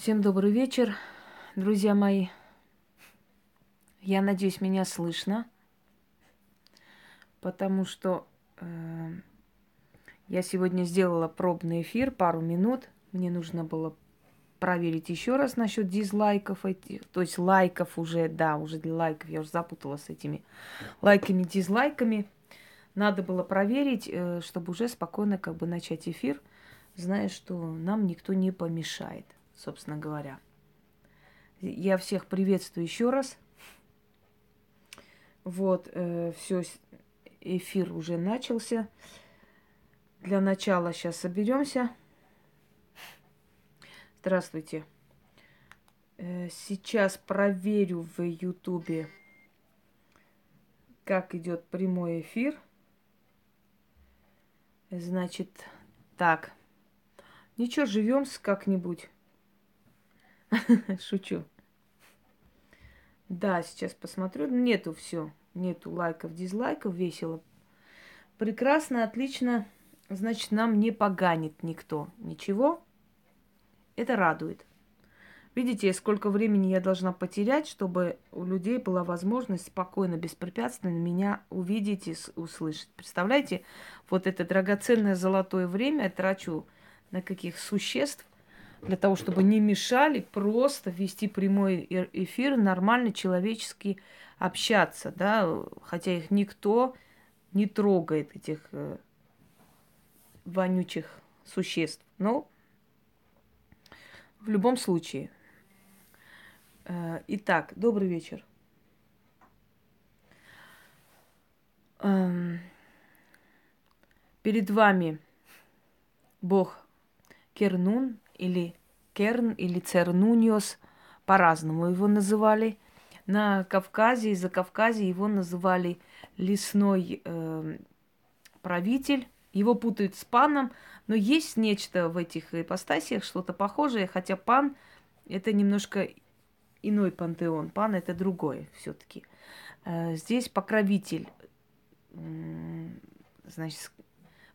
Всем добрый вечер, друзья мои. Я надеюсь, меня слышно, потому что э, я сегодня сделала пробный эфир пару минут. Мне нужно было проверить еще раз насчет дизлайков, этих, то есть лайков уже, да, уже для лайков, я уже запуталась с этими лайками, дизлайками. Надо было проверить, э, чтобы уже спокойно как бы начать эфир, зная, что нам никто не помешает собственно говоря. Я всех приветствую еще раз. Вот, э, все, эфир уже начался. Для начала сейчас соберемся. Здравствуйте. Э, сейчас проверю в Ютубе, как идет прямой эфир. Значит, так. Ничего, живем как-нибудь. Шучу. Да, сейчас посмотрю. Нету все. Нету лайков, дизлайков. Весело. Прекрасно, отлично. Значит, нам не поганит никто. Ничего. Это радует. Видите, сколько времени я должна потерять, чтобы у людей была возможность спокойно, беспрепятственно меня увидеть и услышать. Представляете, вот это драгоценное золотое время я трачу на каких существ, для того, чтобы не мешали просто вести прямой эфир, нормально человечески общаться, да, хотя их никто не трогает, этих э, вонючих существ. Но в любом случае. Э, итак, добрый вечер. Эм, перед вами Бог Кернун, или Керн, или Цернуниос, по-разному его называли. На Кавказе и за Кавказе его называли лесной э, правитель. Его путают с паном, но есть нечто в этих ипостасиях, что-то похожее, хотя пан это немножко иной пантеон. Пан это другое все-таки. Э, здесь покровитель, э, значит,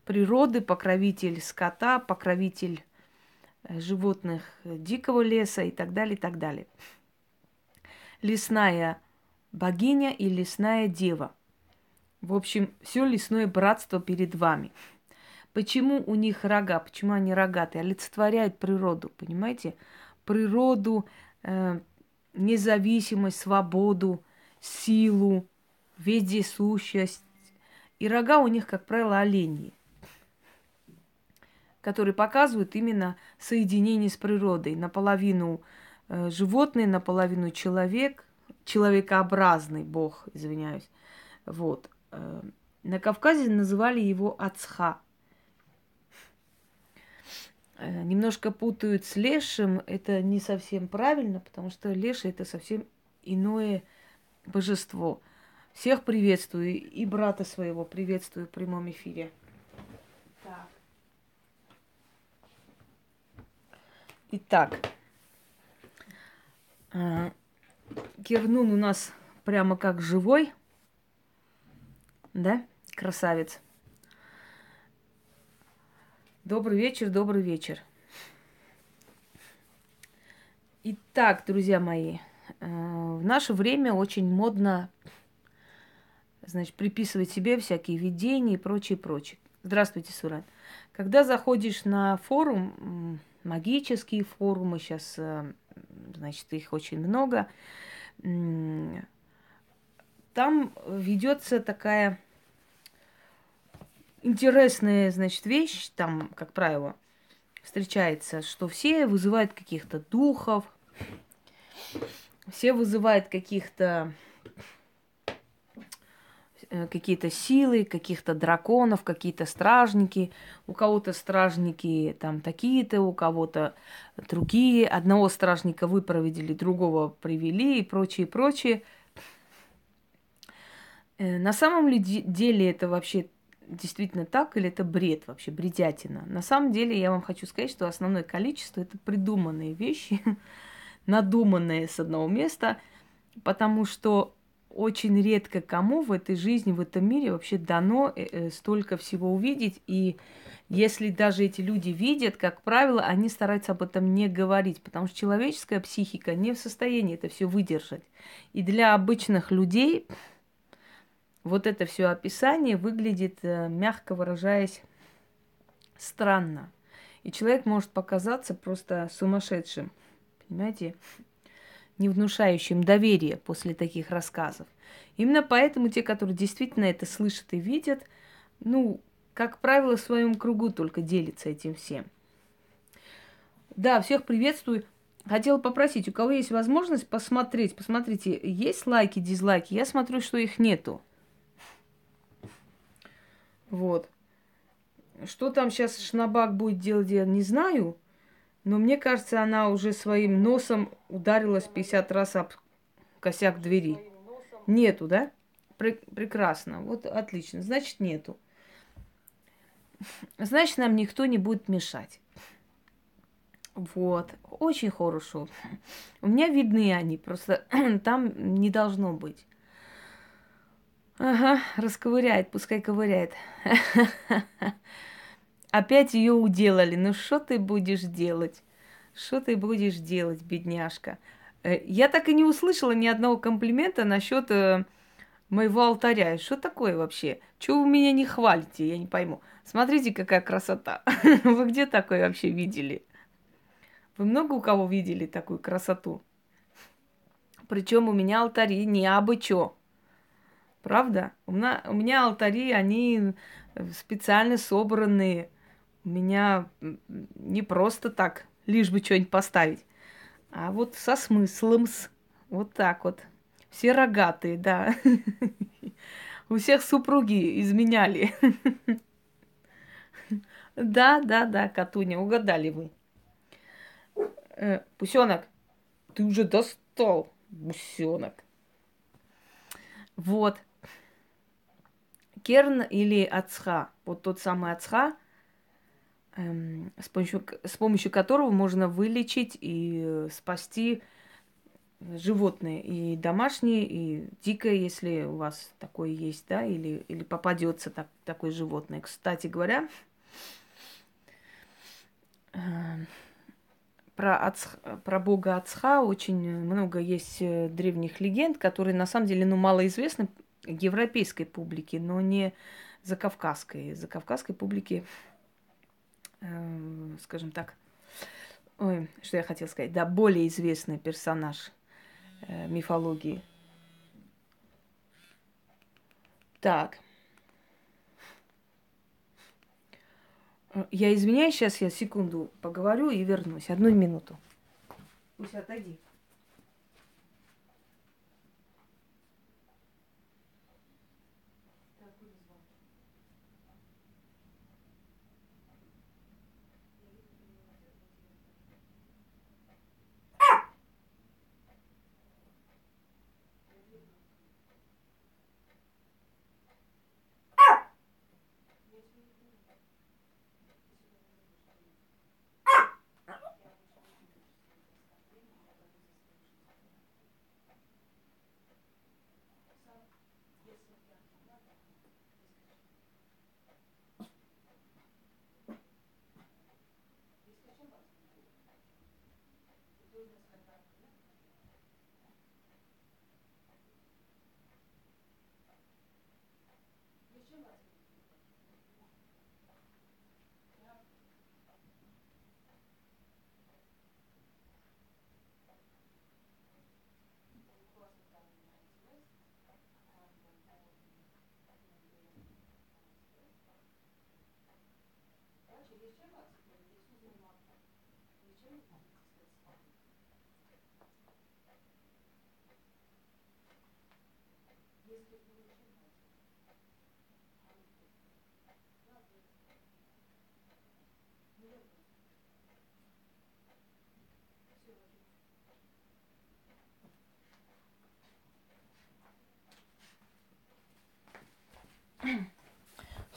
природы, покровитель скота, покровитель животных дикого леса и так далее, и так далее. Лесная богиня и лесная дева. В общем, все лесное братство перед вами. Почему у них рога? Почему они рогатые? Олицетворяют природу, понимаете? Природу, э, независимость, свободу, силу, вездесущесть. И рога у них, как правило, оленьи которые показывают именно соединение с природой. Наполовину э, животный, наполовину человек, человекообразный бог, извиняюсь. Вот. Э, на Кавказе называли его Ацха. Э, немножко путают с лешим. Это не совсем правильно, потому что леший это совсем иное божество. Всех приветствую и брата своего приветствую в прямом эфире. Итак, Кирнун у нас прямо как живой, да, красавец. Добрый вечер, добрый вечер. Итак, друзья мои, э, в наше время очень модно, значит, приписывать себе всякие видения и прочее, прочее. Здравствуйте, Суран. Когда заходишь на форум, магические форумы, сейчас, э, значит, их очень много. Там ведется такая интересная, значит, вещь, там, как правило, встречается, что все вызывают каких-то духов, все вызывают каких-то какие-то силы, каких-то драконов, какие-то стражники. У кого-то стражники там такие-то, у кого-то другие. Одного стражника вы проводили, другого привели и прочее, прочее. Э, на самом ли деле это вообще действительно так или это бред вообще, бредятина? На самом деле я вам хочу сказать, что основное количество это придуманные вещи, надуманные с одного места, потому что очень редко кому в этой жизни, в этом мире вообще дано э, э, столько всего увидеть и Если даже эти люди видят, как правило, они стараются об этом не говорить, потому что человеческая психика не в состоянии это все выдержать. И для обычных людей вот это все описание выглядит, э, мягко выражаясь, странно. И человек может показаться просто сумасшедшим, понимаете, не внушающим доверия после таких рассказов. Именно поэтому те, которые действительно это слышат и видят, ну, как правило, в своем кругу только делится этим всем. Да, всех приветствую. Хотела попросить, у кого есть возможность посмотреть, посмотрите, есть лайки, дизлайки. Я смотрю, что их нету. Вот. Что там сейчас Шнабак будет делать, я не знаю. Но мне кажется, она уже своим носом ударилась 50 раз об косяк двери. Нету, да? Пр- прекрасно. Вот отлично. Значит, нету значит, нам никто не будет мешать. Вот, очень хорошо. У меня видны они, просто там не должно быть. Ага, расковыряет, пускай ковыряет. Опять ее уделали. Ну что ты будешь делать? Что ты будешь делать, бедняжка? Э, я так и не услышала ни одного комплимента насчет э, моего алтаря. Что такое вообще? Чего вы меня не хвалите? Я не пойму. Смотрите, какая красота. Вы где такое вообще видели? Вы много у кого видели такую красоту? Причем у меня алтари не абы чё. Правда? У меня, у меня алтари, они специально собранные. Меня не просто так, лишь бы что-нибудь поставить. А вот со смыслом. -с. Вот так вот. Все рогатые, да. У всех супруги изменяли. Да, да, да, Катуня, угадали вы. Э, ты уже достал, Пусенок. Вот. Керн или Ацха, вот тот самый Ацха, с, помощью, с помощью которого можно вылечить и спасти животные, и домашние, и дикое, если у вас такое есть, да, или, или попадется так, такое животное. Кстати говоря, Эм, про, Ацх, про бога Ацха очень много есть э, древних легенд, которые на самом деле ну, мало известны европейской публике, но не закавказской. Закавказской публике, э, скажем так, ой, что я хотела сказать, да, более известный персонаж э, мифологии. Так. Я извиняюсь, сейчас я секунду поговорю и вернусь. Одну минуту. Пусть отойди.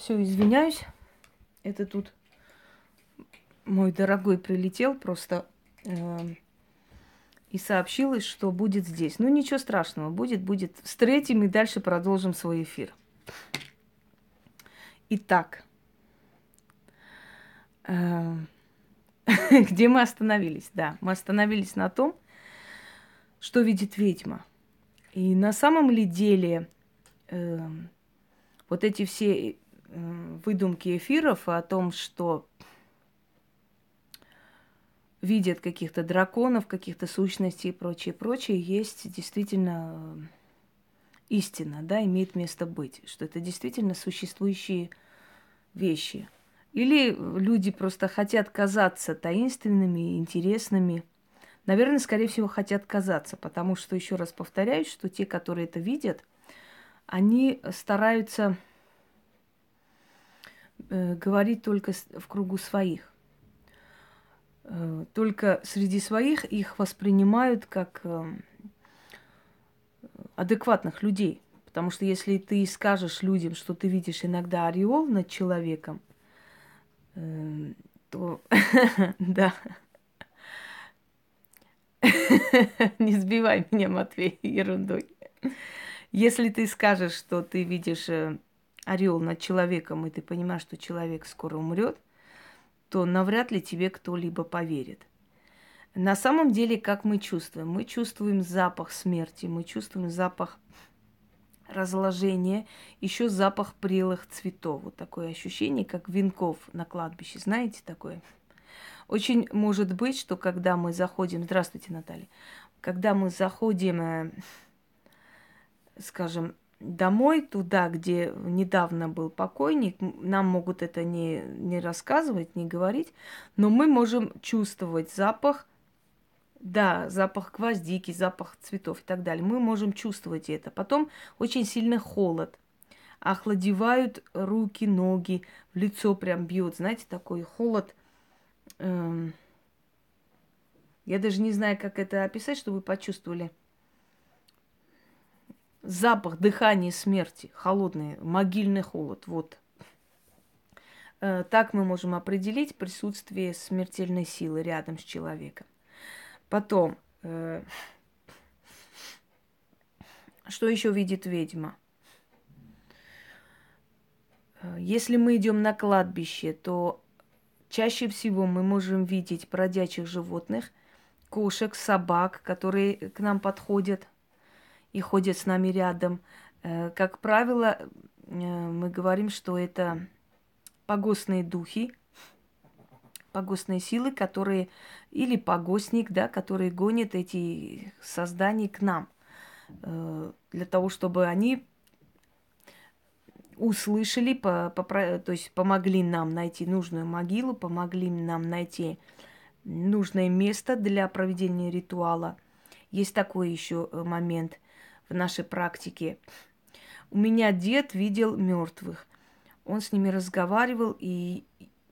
Все, извиняюсь. Это тут мой дорогой прилетел просто э, и сообщил, что будет здесь. Ну, ничего страшного, будет, будет. Встретим и дальше продолжим свой эфир. Итак, Э, где мы остановились? Да, мы остановились на том, что видит ведьма. И на самом ли деле э, вот эти все э, выдумки эфиров о том, что видят каких-то драконов, каких-то сущностей и прочее, прочее, есть действительно э, истина, да, имеет место быть, что это действительно существующие вещи. Или люди просто хотят казаться таинственными, интересными. Наверное, скорее всего, хотят казаться, потому что, еще раз повторяюсь, что те, которые это видят, они стараются э, говорить только в кругу своих. Э, только среди своих их воспринимают как э, адекватных людей. Потому что если ты скажешь людям, что ты видишь иногда ореол над человеком, э, то да. Не сбивай меня, Матвей, ерундой. Если ты скажешь, что ты видишь орел над человеком, и ты понимаешь, что человек скоро умрет, то навряд ли тебе кто-либо поверит. На самом деле, как мы чувствуем? Мы чувствуем запах смерти, мы чувствуем запах разложения, еще запах прелых цветов. Вот такое ощущение, как венков на кладбище. Знаете такое? Очень может быть, что когда мы заходим... Здравствуйте, Наталья. Когда мы заходим, э, скажем, домой, туда, где недавно был покойник, нам могут это не, не рассказывать, не говорить, но мы можем чувствовать запах, да, запах гвоздики, запах цветов и так далее. Мы можем чувствовать это. Потом очень сильный холод. Охладевают руки, ноги, в лицо прям бьет. Знаете, такой холод. Эм, я даже не знаю, как это описать, чтобы вы почувствовали запах дыхания смерти, холодный, могильный холод. Вот. Э, так мы можем определить присутствие смертельной силы рядом с человеком. Потом, э, что еще видит ведьма? Э, если мы идем на кладбище, то чаще всего мы можем видеть бродячих животных, кошек, собак, которые к нам подходят – и ходят с нами рядом. Э, как правило, э, мы говорим, что это погостные духи, погостные силы, которые, или погостник, да, которые гонят эти создания к нам, э, для того, чтобы они услышали, по, по, то есть помогли нам найти нужную могилу, помогли нам найти нужное место для проведения ритуала. Есть такой еще момент – в нашей практике. У меня дед видел мертвых. Он с ними разговаривал, и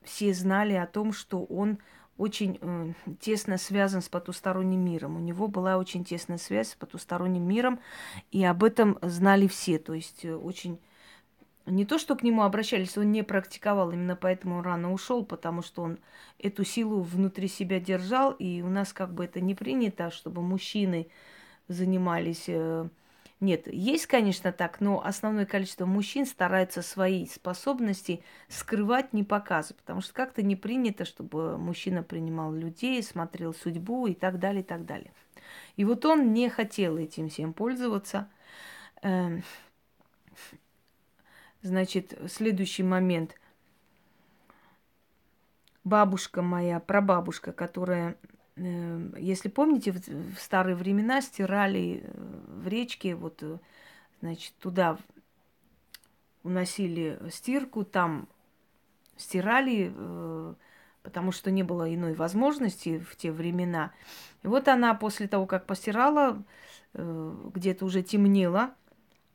все знали о том, что он очень э, тесно связан с потусторонним миром. У него была очень тесная связь с потусторонним миром, и об этом знали все. То есть э, очень не то, что к нему обращались, он не практиковал, именно поэтому он рано ушел, потому что он эту силу внутри себя держал, и у нас как бы это не принято, чтобы мужчины занимались э, нет, есть, конечно, так, но основное количество мужчин стараются свои способности скрывать, не показывать, потому что как-то не принято, чтобы мужчина принимал людей, смотрел судьбу и так далее, и так далее. И вот он не хотел этим всем пользоваться. Эм, значит, следующий момент. Бабушка моя, прабабушка, которая если помните, в старые времена стирали э, в речке, вот, э, значит, туда уносили стирку, там стирали, э, потому что не было иной возможности в те времена. И вот она после того, как постирала, где-то уже темнело,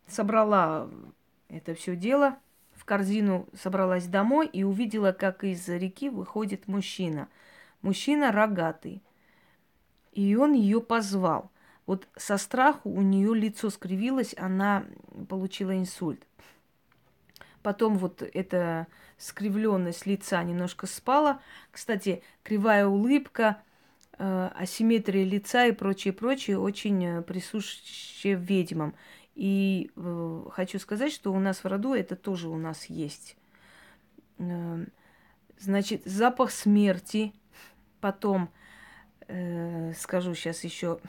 собрала это все дело в корзину, собралась домой и увидела, как из реки выходит мужчина. Мужчина рогатый. И он ее позвал. Вот со страху у нее лицо скривилось, она получила инсульт. Потом вот эта скривленность лица немножко спала. Кстати, кривая улыбка, э, асимметрия лица и прочее, прочее очень э, присуще ведьмам. И э, хочу сказать, что у нас в роду это тоже у нас есть. Э, Значит, запах смерти. Потом, э, скажу сейчас еще,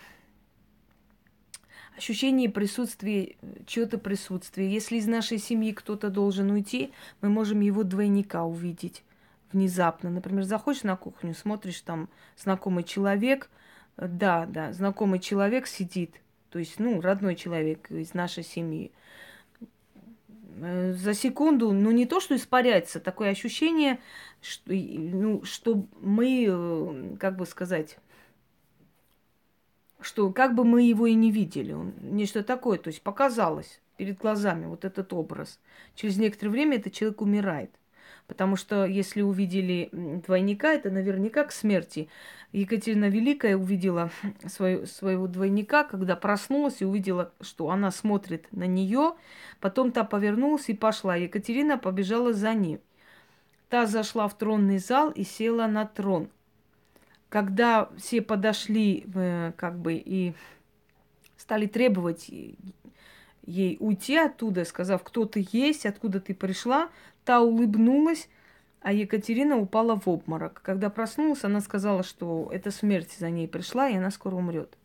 ощущение присутствия, чего-то присутствия. Если из нашей семьи кто-то должен уйти, мы можем его двойника увидеть внезапно. Например, заходишь на кухню, смотришь, там знакомый человек, да, да, знакомый человек сидит, то есть, ну, родной человек из нашей семьи. Э, за секунду, ну, не то, что испаряется, такое ощущение, что, ну, что мы, э, как бы сказать, что как бы мы его и не видели, он, нечто такое, то есть показалось перед глазами вот этот образ. Через некоторое время этот человек умирает. Потому что если увидели двойника, это наверняка к смерти. Екатерина Великая увидела свою, своего двойника, когда проснулась и увидела, что она смотрит на нее. Потом та повернулась и пошла. Екатерина побежала за ним. Та зашла в тронный зал и села на трон. Когда все подошли, э, как бы, и стали требовать ей уйти оттуда, сказав, кто ты есть, откуда ты пришла, та улыбнулась, а Екатерина упала в обморок. Когда проснулась, она сказала, что эта смерть за ней пришла, и она скоро умрет.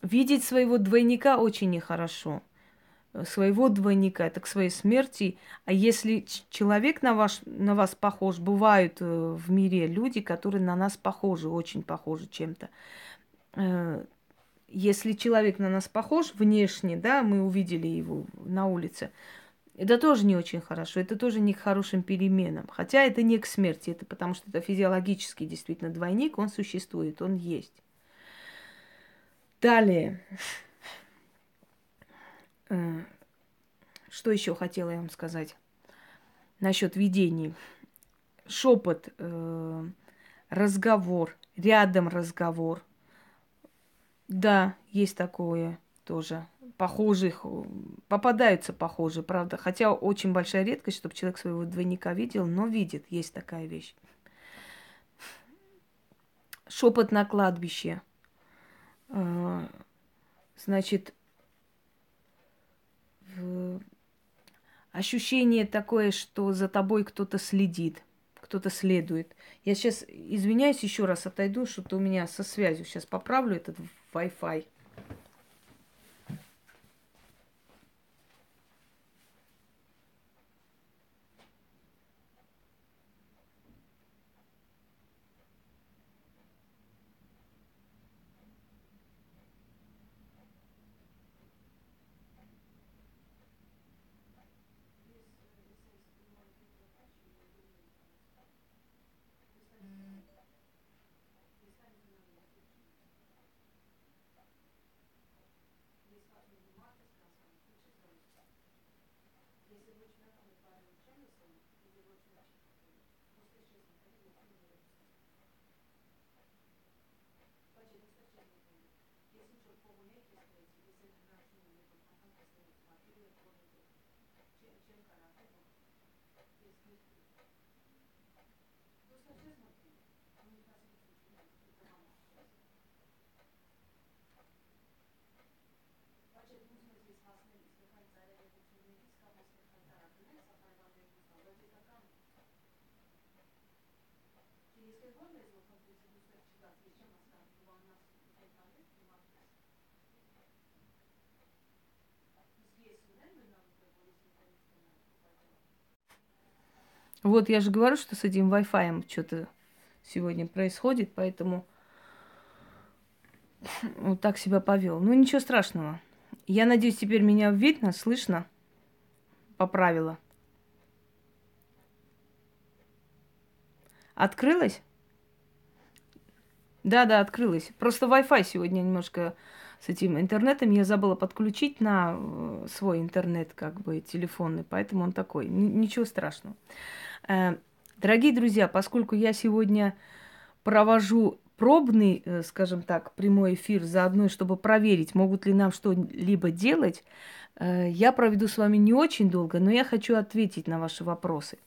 Видеть своего двойника очень нехорошо. Своего двойника, это к своей смерти. А если человек на, ваш, на вас похож, бывают э, в мире люди, которые на нас похожи, очень похожи чем-то. Э, если человек на нас похож внешне, да, мы увидели его на улице, это тоже не очень хорошо, это тоже не к хорошим переменам. Хотя это не к смерти, это потому что это физиологический действительно двойник, он существует, он есть. Далее. Э, что еще хотела я вам сказать насчет видений? Шепот, э, разговор, рядом разговор – да, есть такое тоже. Похожих, попадаются похожие, правда. Хотя очень большая редкость, чтобы человек своего двойника видел, но видит, есть такая вещь. Шепот на кладбище. А, ощущение такое, что за тобой кто-то следит – кто-то следует. Я сейчас, извиняюсь, еще раз отойду, что-то у меня со связью. Сейчас поправлю этот Wi-Fi. Если вы Вот я же говорю, что с этим Wi-Fi что-то сегодня происходит, поэтому вот так себя повел. Ну ничего страшного. Я надеюсь, теперь меня видно, слышно, поправила. Открылась? Да, да, открылась. Просто Wi-Fi сегодня немножко с этим интернетом я забыла подключить на э, свой интернет, как бы телефонный, поэтому он такой. Ничего страшного. Э, дорогие друзья, поскольку я сегодня провожу пробный, э, скажем так, прямой эфир заодно, чтобы проверить, могут ли нам что-либо делать, я проведу с вами не очень долго, но я хочу ответить на ваши вопросы.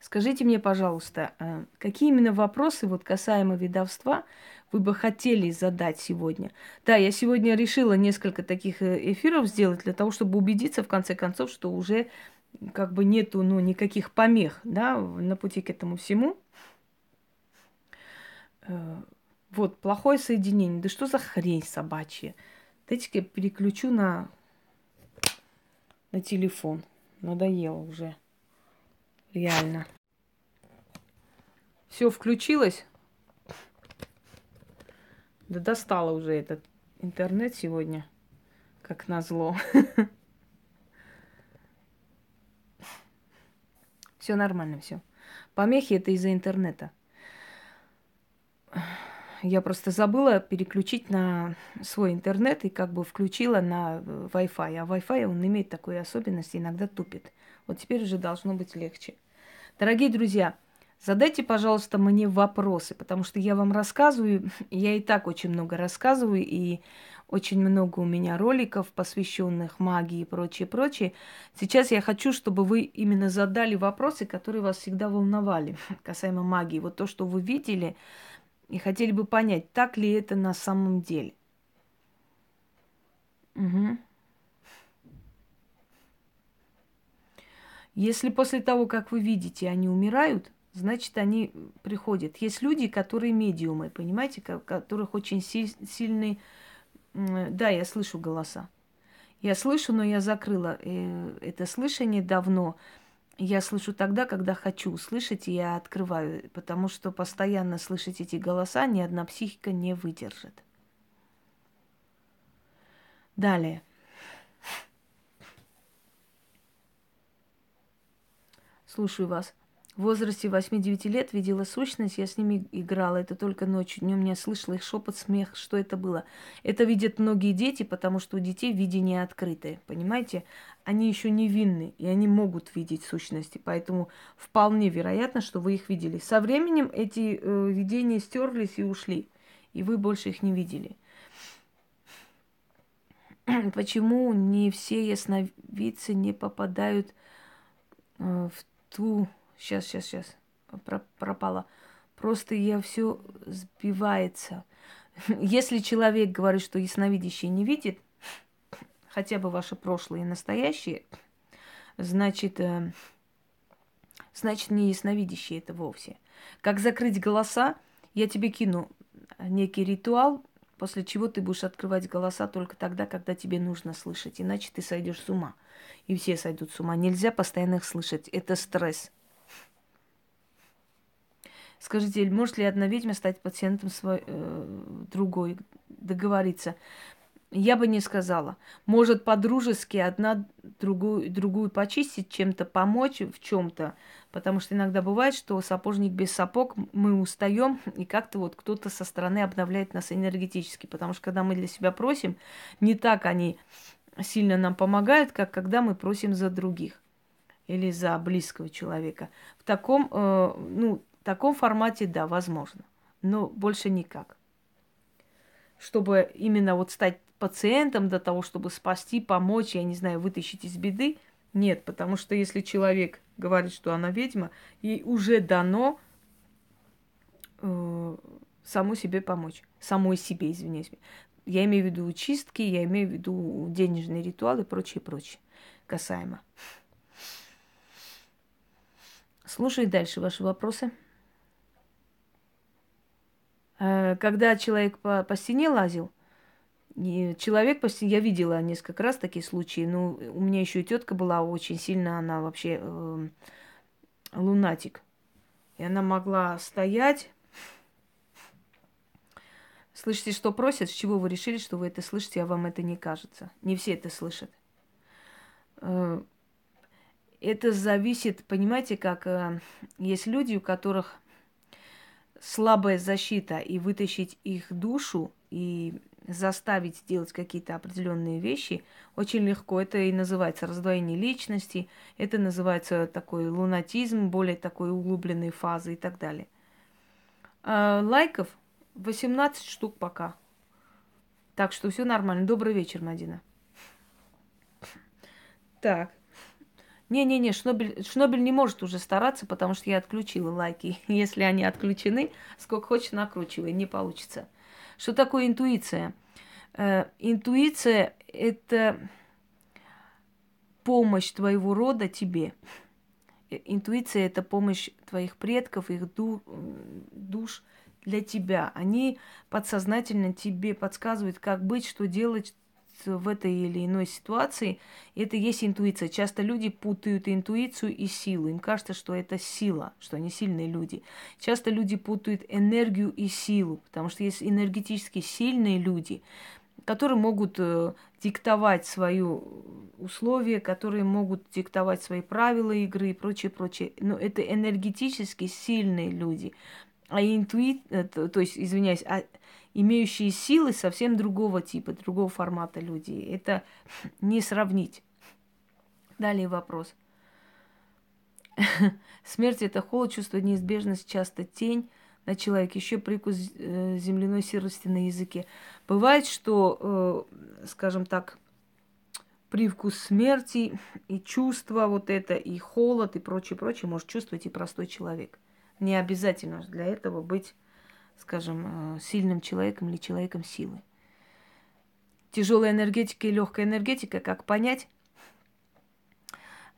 Скажите мне, пожалуйста, какие именно вопросы вот касаемо ведовства вы бы хотели задать сегодня. Да, я сегодня решила несколько таких э, эфиров сделать для того, чтобы убедиться, в конце концов, что уже как бы нету ну, никаких помех да, на пути к этому всему. Э, вот, плохое соединение. Да что за хрень собачья? Дайте-ка я переключу на, на телефон. Надоело уже. Реально. Все включилось. Да достало уже этот интернет сегодня, как назло. Все нормально, все. Помехи это из-за интернета. Я просто забыла переключить на свой интернет и как бы включила на Wi-Fi. А Wi-Fi, он имеет такую особенность, иногда тупит. Вот теперь уже должно быть легче. Дорогие друзья, задайте, пожалуйста, мне вопросы, потому что я вам рассказываю, я и так очень много рассказываю, и очень много у меня роликов, посвященных магии и прочее, прочее. Сейчас я хочу, чтобы вы именно задали вопросы, которые вас всегда волновали касаемо магии. Вот то, что вы видели, и хотели бы понять, так ли это на самом деле. Угу. Если после того, как вы видите, они умирают, значит, они приходят. Есть люди, которые медиумы, понимаете, у которых очень сильный... Да, я слышу голоса. Я слышу, но я закрыла э, это слышание давно. Я слышу тогда, когда хочу услышать, и я открываю, потому что постоянно слышать эти голоса ни одна психика не выдержит. Далее. Слушаю вас. В возрасте 8-9 лет видела сущность, я с ними играла. Это только ночью. Днем я слышала их шепот, смех. Что это было? Это видят многие дети, потому что у детей видение открытое. Понимаете? Они еще невинны, и они могут видеть сущности. Поэтому вполне вероятно, что вы их видели. Со временем эти э, видения стерлись и ушли. И вы больше их не видели. Почему не все ясновидцы не попадают э, в ту Сейчас, сейчас, сейчас. Пропала. Просто я все сбивается. Если человек говорит, что ясновидящий не видит, хотя бы ваше прошлое и настоящее, значит, э, значит, не ясновидящий это вовсе. Как закрыть голоса, я тебе кину некий ритуал, после чего ты будешь открывать голоса только тогда, когда тебе нужно слышать, иначе ты сойдешь с ума. И все сойдут с ума. Нельзя постоянно их слышать. Это стресс. Скажите, может ли одна ведьма стать пациентом свой, э, другой, договориться? Я бы не сказала. Может по-дружески одна другую, другую почистить, чем-то помочь в чем-то. Потому что иногда бывает, что сапожник без сапог, мы устаем, и как-то вот кто-то со стороны обновляет нас энергетически. Потому что когда мы для себя просим, не так они сильно нам помогают, как когда мы просим за других или за близкого человека. В таком, э, ну, в таком формате, да, возможно. Но больше никак. Чтобы именно вот стать пациентом для того, чтобы спасти, помочь, я не знаю, вытащить из беды, нет, потому что если человек говорит, что она ведьма, ей уже дано э, саму себе помочь. Самой себе, извиняюсь. Я имею в виду чистки, я имею в виду денежные ритуалы и прочее, прочее. Касаемо. Слушай дальше ваши вопросы. Э, когда человек по, по стене лазил, человек по стене, я видела несколько раз такие случаи, но у меня еще и тетка была очень сильно, она вообще э, лунатик. И она могла стоять. Слышите, что просят? С чего вы решили, что вы это слышите, а вам это не кажется? Не все это слышат. Э, это зависит, понимаете, как э, есть люди, у которых слабая защита и вытащить их душу и заставить сделать какие-то определенные вещи очень легко. Это и называется раздвоение личности, это называется такой лунатизм, более такой углубленной фазы и так далее. А лайков 18 штук пока. Так что все нормально. Добрый вечер, Мадина. Так. Не-не-не, Шнобель, Шнобель не может уже стараться, потому что я отключила лайки. Если они отключены, сколько хочешь накручивай, не получится. Что такое интуиция? Э, интуиция – это помощь твоего рода тебе. Э, интуиция – это помощь твоих предков, их ду, душ для тебя. Они подсознательно тебе подсказывают, как быть, что делать в этой или иной ситуации. Это есть интуиция. Часто люди путают интуицию и силу. Им кажется, что это сила, что они сильные люди. Часто люди путают энергию и силу, потому что есть энергетически сильные люди, которые могут э, диктовать свои условия, которые могут диктовать свои правила игры и прочее, прочее. Но это энергетически сильные люди. А интуит, э, то есть, извиняюсь, а имеющие силы совсем другого типа, другого формата люди. Это не сравнить. Далее вопрос. Смерть – это холод, чувство неизбежность, часто тень на человеке, еще прикус э, земляной серости на языке. Бывает, что, э, скажем так, привкус смерти и чувство вот это, и холод, и прочее, прочее может чувствовать и простой человек. Не обязательно для этого быть скажем, э, сильным человеком или человеком силы. Тяжелая энергетика и легкая энергетика, как понять?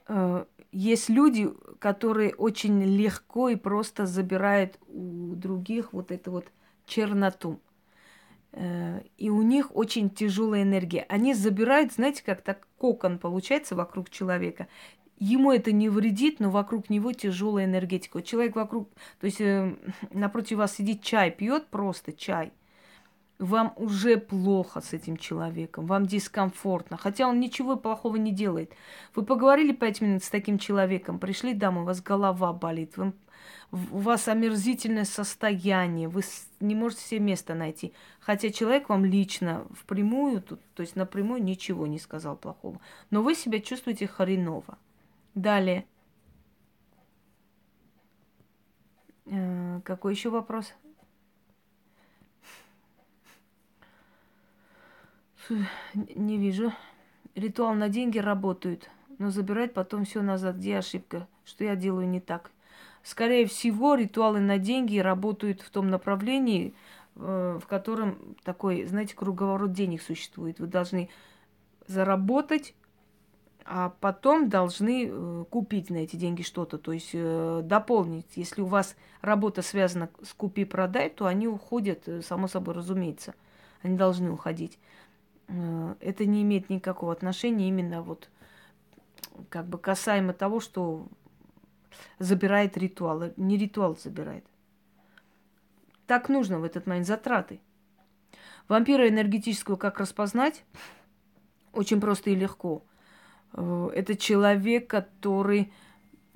Э, есть люди, которые очень легко и просто забирают у других вот эту вот черноту. Э, и у них очень тяжелая энергия. Они забирают, знаете, как так кокон получается вокруг человека ему это не вредит, но вокруг него тяжелая энергетика. человек вокруг, то есть э, напротив вас сидит чай, пьет просто чай. Вам уже плохо с этим человеком, вам дискомфортно, хотя он ничего плохого не делает. Вы поговорили пять минут с таким человеком, пришли домой, у вас голова болит, вы, у вас омерзительное состояние, вы не можете себе места найти. Хотя человек вам лично впрямую, то, то есть напрямую ничего не сказал плохого. Но вы себя чувствуете хреново. Далее. Э, какой еще вопрос? Не вижу. Ритуал на деньги работает, но забирать потом все назад. Где ошибка? Что я делаю не так? Скорее всего, ритуалы на деньги работают в том направлении, э, в котором такой, знаете, круговорот денег существует. Вы должны заработать, а потом должны э, купить на эти деньги что-то, то есть э, дополнить. Если у вас работа связана с купи-продай, то они уходят, э, само собой разумеется. Они должны уходить. Это не имеет никакого отношения именно вот как бы касаемо того, что забирает ритуал. Не ритуал забирает. Так нужно в этот момент затраты. Вампира энергетического как распознать? Очень просто и легко – это человек, который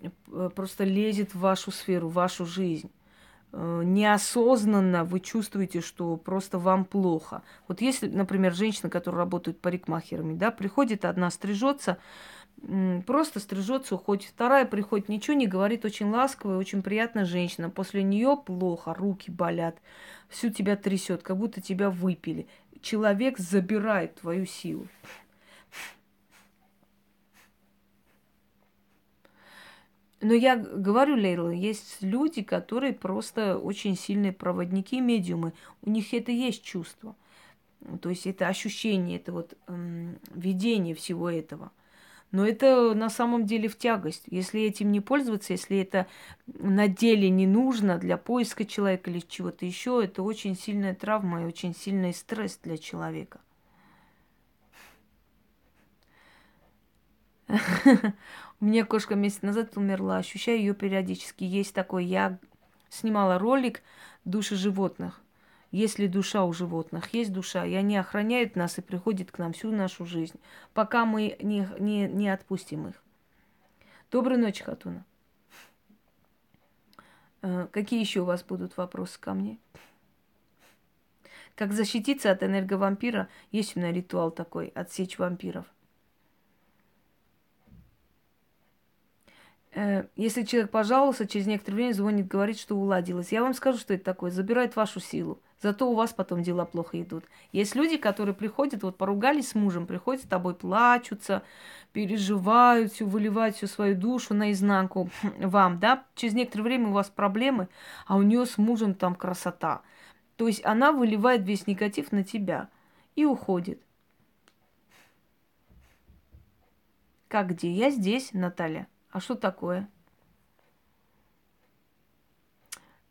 э, просто лезет в вашу сферу, в вашу жизнь. Э, неосознанно вы чувствуете, что просто вам плохо. Вот если, например, женщина, которая работает парикмахерами, да, приходит одна стрижется, просто стрижется, уходит. Вторая приходит, ничего не говорит, очень ласковая, очень приятная женщина. После нее плохо, руки болят, всю тебя трясет, как будто тебя выпили. Человек забирает твою силу. Но я говорю, Лейла, есть люди, которые просто очень сильные проводники, медиумы. У них это есть чувство. То есть это ощущение, это вот эм, видение всего этого. Но это на самом деле в тягость. Если этим не пользоваться, если это на деле не нужно для поиска человека или чего-то еще, это очень сильная травма и очень сильный стресс для человека. Меня кошка месяц назад умерла, ощущаю ее периодически. Есть такой, я снимала ролик «Души животных». Есть ли душа у животных? Есть душа, и они охраняют нас и приходят к нам всю нашу жизнь, пока мы не, не, не отпустим их. Доброй ночи, Хатуна. Э, какие еще у вас будут вопросы ко мне? Как защититься от энерговампира? Есть у меня ритуал такой, отсечь вампиров – если человек пожаловался, через некоторое время звонит, говорит, что уладилось. Я вам скажу, что это такое. Забирает вашу силу. Зато у вас потом дела плохо идут. Есть люди, которые приходят, вот поругались с мужем, приходят с тобой, плачутся, переживают, всю, выливают всю свою душу наизнанку вам, да. Через некоторое время у вас проблемы, а у нее с мужем там красота. То есть она выливает весь негатив на тебя и уходит. Как где? Я здесь, Наталья. А что такое?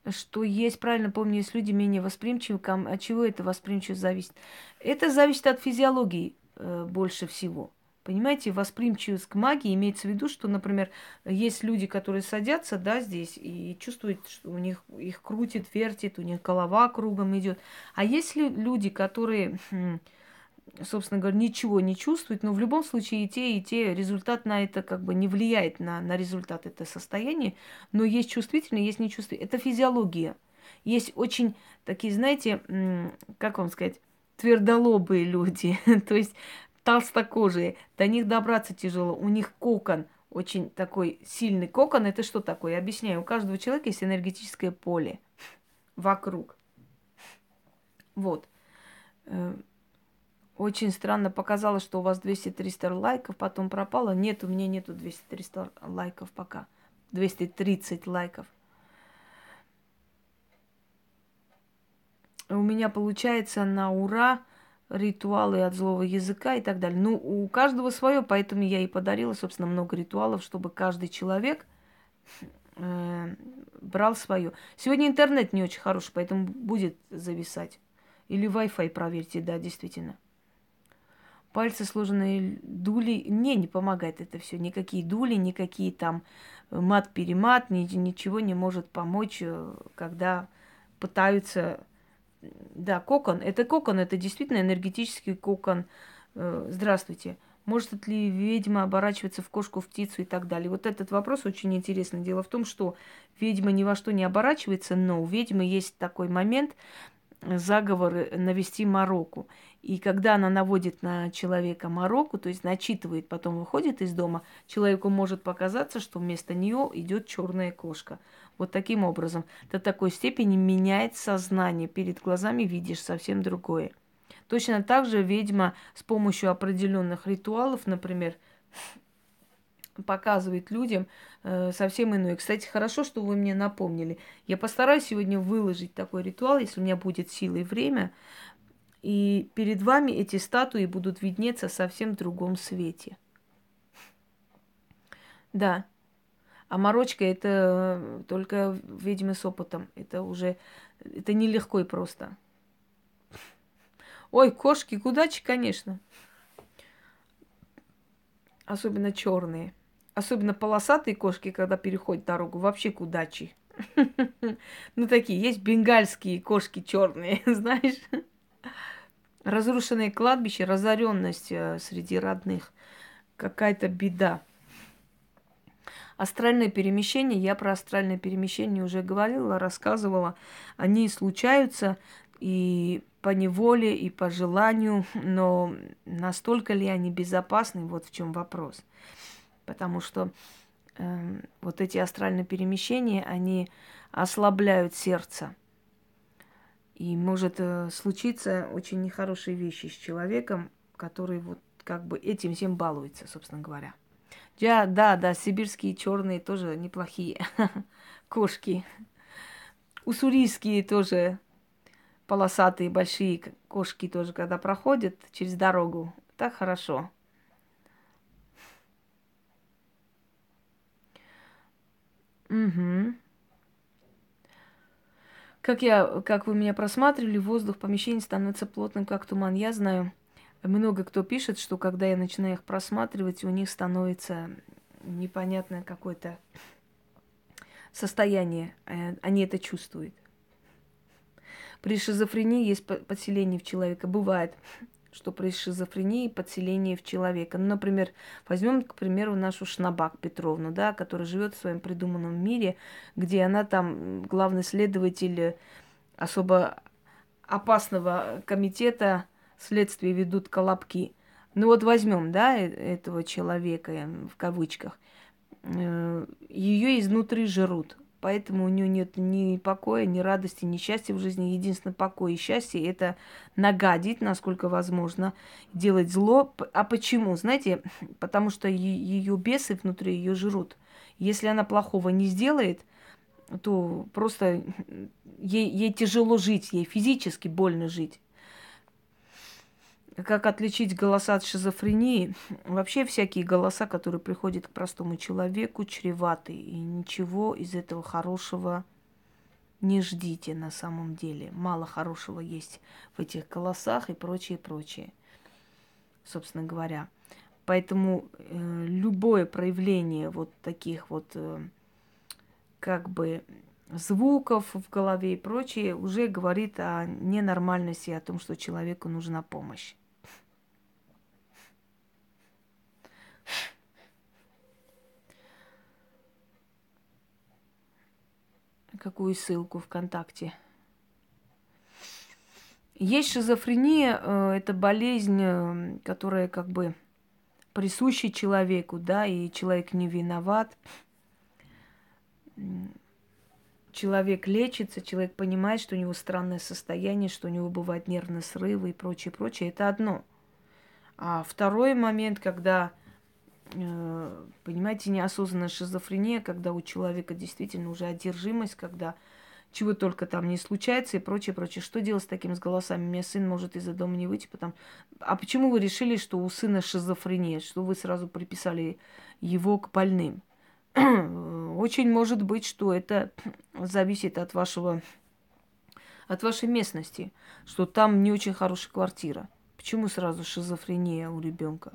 Что есть, правильно помню, есть люди менее восприимчивы. От чего это восприимчивость зависит? Это зависит от физиологии э, больше всего. Понимаете, восприимчивость к магии имеется в виду, что, например, есть люди, которые садятся, да, здесь и чувствуют, что у них их крутит, вертит, у них голова кругом идет. А есть люди, которые, хм, собственно говоря, ничего не чувствуют, но в любом случае и те, и те результат на это как бы не влияет на, на результат это состояние, но есть чувствительные, есть нечувствительные. Это физиология. Есть очень такие, знаете, как вам сказать, твердолобые люди. То есть толстокожие, до них добраться тяжело. У них кокон, очень такой сильный кокон. Это что такое? Я объясняю. У каждого человека есть энергетическое поле вокруг. Вот. Очень странно показалось, что у вас 200-300 лайков, потом пропало. Нет, у меня нету 200-300 лайков пока. 230 лайков. У меня получается на ура ритуалы от злого языка и так далее. Ну, у каждого свое, поэтому я и подарила, собственно, много ритуалов, чтобы каждый человек э, брал свое. Сегодня интернет не очень хороший, поэтому будет зависать. Или Wi-Fi проверьте, да, действительно. Пальцы сложенные дули. Не, не помогает это все. Никакие дули, никакие там мат-перемат, ничего не может помочь, э, когда пытаются да, кокон. Это кокон, это действительно энергетический кокон. Э, здравствуйте. Может ли ведьма оборачиваться в кошку, в птицу и так далее? Вот этот вопрос очень интересный. Дело в том, что ведьма ни во что не оборачивается, но у ведьмы есть такой момент, заговор навести мороку. И когда она наводит на человека мороку, то есть начитывает, потом выходит из дома, человеку может показаться, что вместо нее идет черная кошка. Вот таким образом. До такой степени меняет сознание. Перед глазами видишь совсем другое. Точно так же ведьма с помощью определенных ритуалов, например, показывает людям совсем иное. Кстати, хорошо, что вы мне напомнили. Я постараюсь сегодня выложить такой ритуал, если у меня будет сила и время. И перед вами эти статуи будут виднеться совсем в другом свете. Да. А морочка это только ведьмы с опытом. Это уже это нелегко и просто. Ой, кошки, кудачи, конечно. Особенно черные. Особенно полосатые кошки, когда переходят дорогу, вообще кудачи. Ну, такие, есть бенгальские кошки черные, знаешь. Разрушенное кладбище, разоренность э, среди родных. Какая-то беда. Астральное перемещение, я про астральное перемещение уже говорила, рассказывала. Они случаются и по неволе, и по желанию, но настолько ли они безопасны, вот в чем вопрос. Потому что э, вот эти астральные перемещения, они ослабляют сердце. И может э, случиться очень нехорошие вещи с человеком, который вот как бы этим всем балуется, собственно говоря. Я, да, да, сибирские черные тоже неплохие кошки. Уссурийские тоже полосатые большие кошки тоже, когда проходят через дорогу. Так хорошо. Угу. Как, я, как вы меня просматривали, воздух в помещении становится плотным, как туман. Я знаю, много кто пишет, что когда я начинаю их просматривать, у них становится непонятное какое-то состояние. Э, они это чувствуют. При шизофрении есть подселение в человека. Бывает что при шизофрении подселение в человека. Ну, например, возьмем, к примеру, нашу Шнабак Петровну, да, которая живет в своем придуманном мире, где она там главный следователь особо опасного комитета следствия ведут колобки. Ну вот возьмем, да, э, этого человека в кавычках. Э, Ее изнутри жрут. Поэтому у нее нет ни покоя, ни радости, ни счастья в жизни. Единственный покой и счастье – это нагадить, насколько возможно, делать зло. А почему? Знаете, потому что ее бесы внутри ее жрут. Если она плохого не сделает, то просто ей, ей тяжело жить, ей физически больно жить. Как отличить голоса от шизофрении? Вообще всякие голоса, которые приходят к простому человеку, чреваты. И ничего из этого хорошего не ждите на самом деле. Мало хорошего есть в этих голосах и прочее, прочее. Собственно говоря. Поэтому э, любое проявление вот таких вот э, как бы звуков в голове и прочее уже говорит о ненормальности, о том, что человеку нужна помощь. Какую ссылку ВКонтакте? Есть шизофрения, э, это болезнь, э, которая как бы присуща человеку, да, и человек не виноват. Человек лечится, человек понимает, что у него странное состояние, что у него бывают нервные срывы и прочее, прочее. Это одно. А второй момент, когда понимаете, неосознанная шизофрения, когда у человека действительно уже одержимость, когда чего только там не случается и прочее, прочее. Что делать с таким с голосами? У меня сын может из-за дома не выйти, потому... А почему вы решили, что у сына шизофрения? Что вы сразу приписали его к больным? Очень может быть, что это зависит от вашего от вашей местности, что там не очень хорошая квартира. Почему сразу шизофрения у ребенка?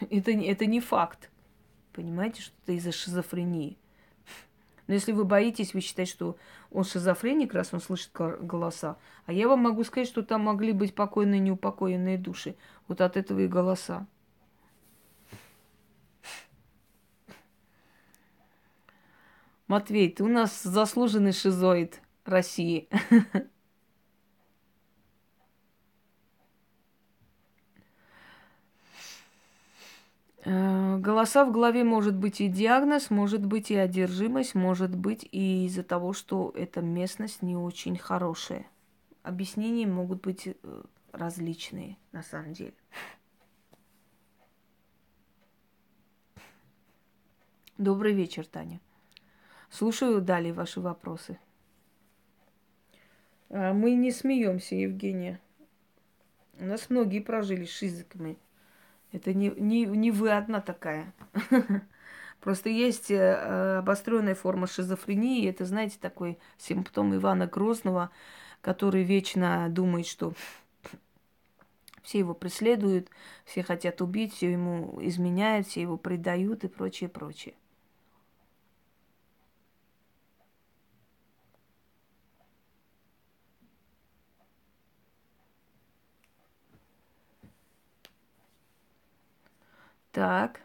Это, это не факт. Понимаете, что это из-за шизофрении. Но если вы боитесь, вы считаете, что он шизофреник, раз он слышит голоса, а я вам могу сказать, что там могли быть покойные, неупокоенные души. Вот от этого и голоса. Матвей, ты у нас заслуженный шизоид России. голоса в голове может быть и диагноз, может быть и одержимость, может быть и из-за того, что эта местность не очень хорошая. Объяснения могут быть э, различные на самом деле. Добрый вечер, Таня. Слушаю далее ваши вопросы. А мы не смеемся, Евгения. У нас многие прожили шизиками. Это не, не, не вы одна такая. Просто есть э, обостренная форма шизофрении. Это, знаете, такой симптом Ивана Грозного, который вечно думает, что все его преследуют, все хотят убить, все ему изменяют, все его предают и прочее, прочее. Так.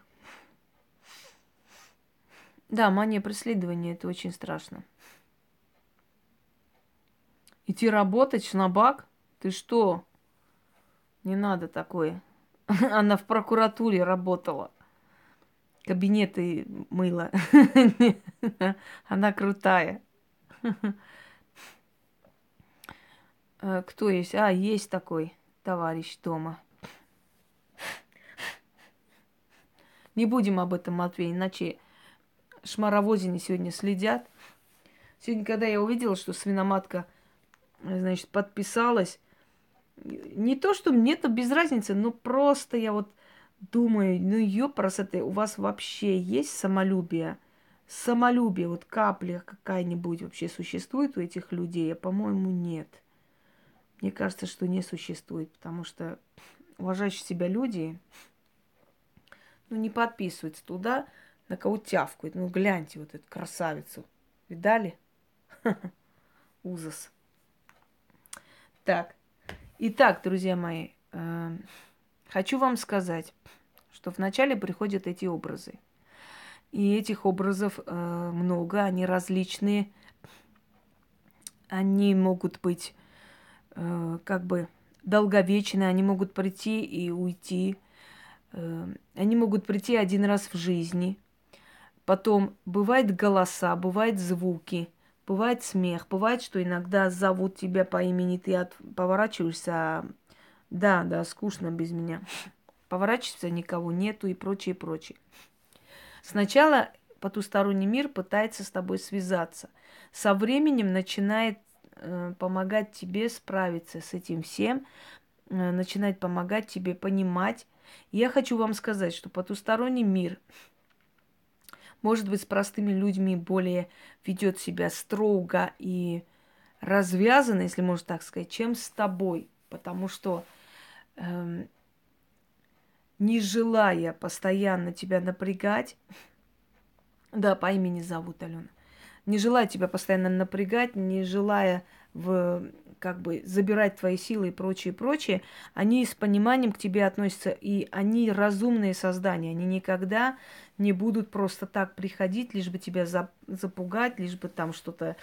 Да, мания преследования это очень страшно. Идти работать, шнабак? Ты что? Не надо такое. Она в прокуратуре работала. Кабинеты мыла. Она крутая. Э, кто есть? А, есть такой товарищ дома. Не будем об этом, Матвей, иначе шмаровозине сегодня следят. Сегодня, когда я увидела, что свиноматка, значит, подписалась, не то, что мне-то без разницы, но просто я вот думаю, ну ее красоты, у вас вообще есть самолюбие? Самолюбие, вот капля какая-нибудь вообще существует у этих людей? А, по-моему, нет. Мне кажется, что не существует, потому что уважающие себя люди, ну, не подписывается туда, на кого тявкают. Ну, гляньте вот эту красавицу. Видали? Ужас. Так. Итак, друзья мои, э, хочу вам сказать, что вначале приходят эти образы. И этих образов э, много, они различные. Они могут быть э, как бы долговечные, они могут прийти и уйти. Эм, они могут прийти один раз в жизни. Потом бывают голоса, бывают звуки, бывает смех, бывает, что иногда зовут тебя по имени, ты от... поворачиваешься, а... да, да, скучно без меня. Поворачиваешься, никого нету и прочее, прочее. Сначала потусторонний мир пытается с тобой связаться. Со временем начинает э, помогать тебе справиться с этим всем, э, начинает помогать тебе понимать. Я хочу вам сказать, что потусторонний мир, может быть, с простыми людьми более ведет себя строго и развязанно, если можно так сказать, чем с тобой. Потому что эм, не желая постоянно тебя напрягать, да, по имени зовут Алена, не желая тебя постоянно напрягать, не желая в, как бы забирать твои силы и прочее, прочее, они с пониманием к тебе относятся, и они разумные создания, они никогда не будут просто так приходить, лишь бы тебя запугать, лишь бы там что-то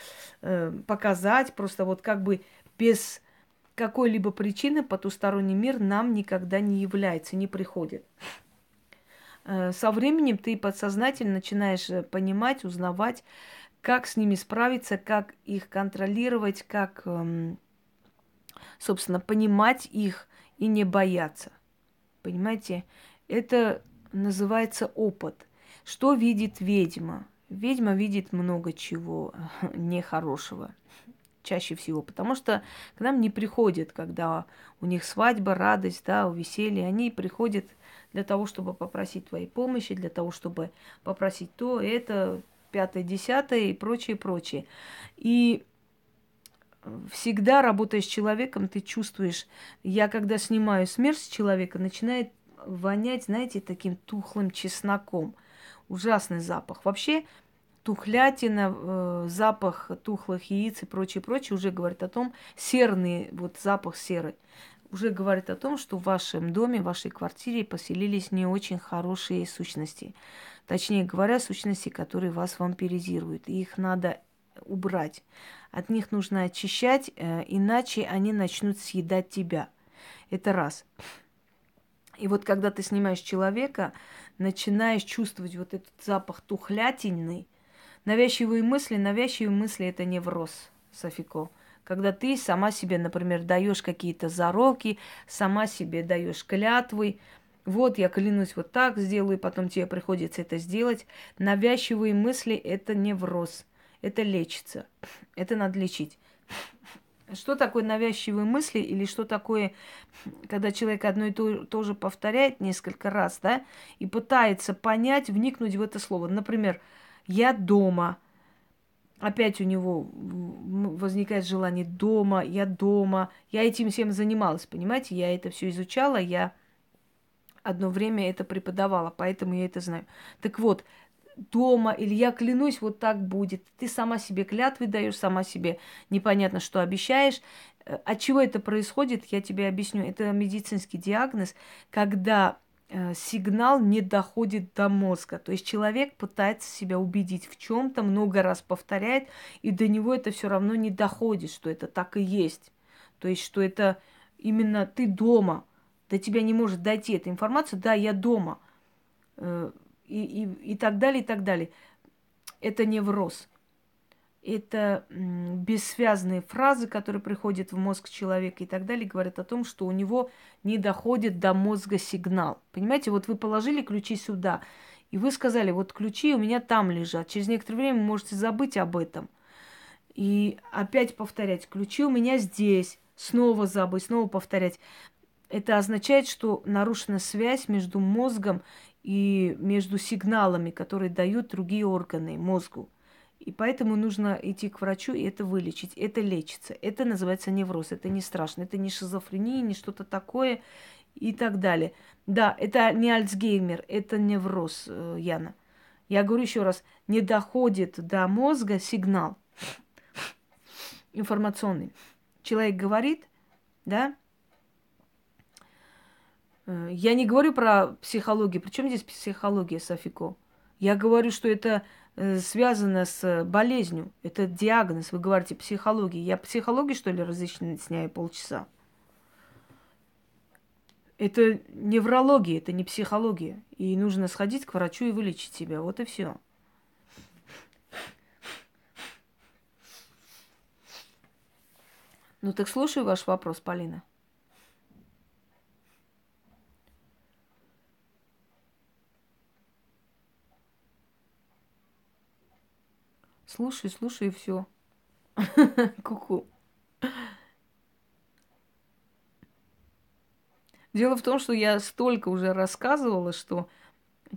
э, показать, просто вот как бы без какой-либо причины потусторонний мир нам никогда не является, не приходит. Э, со временем ты подсознательно начинаешь э, понимать, узнавать, как с ними справиться, как их контролировать, как, эм, собственно, понимать их и не бояться. Понимаете, это называется опыт. Что видит ведьма? Ведьма видит много чего нехорошего чаще всего, потому что к нам не приходят, когда у них свадьба, радость, да, веселье, они приходят для того, чтобы попросить твоей помощи, для того, чтобы попросить то, это, пятое, десятое и прочее, прочее. И всегда работая с человеком, ты чувствуешь, я когда снимаю смерть с человека, начинает вонять, знаете, таким тухлым чесноком. Ужасный запах. Вообще, тухлятина, э, запах тухлых яиц и прочее, прочее уже говорит о том, серный вот запах серый, уже говорит о том, что в вашем доме, в вашей квартире поселились не очень хорошие сущности. Точнее говоря, сущности, которые вас вампиризируют. И их надо убрать. От них нужно очищать, э, иначе они начнут съедать тебя. Это раз. И вот когда ты снимаешь человека, начинаешь чувствовать вот этот запах тухлятины, навязчивые мысли, навязчивые мысли это невроз, Софико. Когда ты сама себе, например, даешь какие-то зароки, сама себе даешь клятвы, вот я клянусь, вот так сделаю, потом тебе приходится это сделать. Навязчивые мысли – это невроз, это лечится, это надо лечить. Что такое навязчивые мысли или что такое, когда человек одно и то, то же повторяет несколько раз, да, и пытается понять, вникнуть в это слово. Например, «я дома», опять у него возникает желание дома, я дома, я этим всем занималась, понимаете, я это все изучала, я одно время это преподавала, поэтому я это знаю. Так вот, дома, или я клянусь, вот так будет. Ты сама себе клятвы даешь, сама себе непонятно, что обещаешь. Э, от чего это происходит, я тебе объясню. Это медицинский диагноз, когда э, сигнал не доходит до мозга. То есть человек пытается себя убедить в чем-то, много раз повторяет, и до него это все равно не доходит, что это так и есть. То есть, что это именно ты дома, до тебя не может дойти эта информация, да, я дома, э, и, и, и так далее, и так далее. Это невроз. Это бессвязные фразы, которые приходят в мозг человека и так далее, говорят о том, что у него не доходит до мозга сигнал. Понимаете, вот вы положили ключи сюда, и вы сказали, вот ключи у меня там лежат. Через некоторое время вы можете забыть об этом. И опять повторять, ключи у меня здесь, снова забыть, снова повторять это означает, что нарушена связь между мозгом и между сигналами, которые дают другие органы мозгу. И поэтому нужно идти к врачу и это вылечить. Это лечится. Это называется невроз. Это не страшно. Это не шизофрения, не что-то такое и так далее. Да, это не Альцгеймер, это невроз, э, Яна. Я говорю еще раз, не доходит до мозга сигнал информационный. Человек говорит, да, я не говорю про психологию. Причем здесь психология, Софико? Я говорю, что это э, связано с болезнью. Это диагноз. Вы говорите психология. Я психологию, что ли, разъясняю полчаса? Это неврология, это не психология. И нужно сходить к врачу и вылечить себя. Вот и все. Ну так слушаю ваш вопрос, Полина. Слушай, слушай, и все. Куку. Дело в том, что я столько уже рассказывала, что,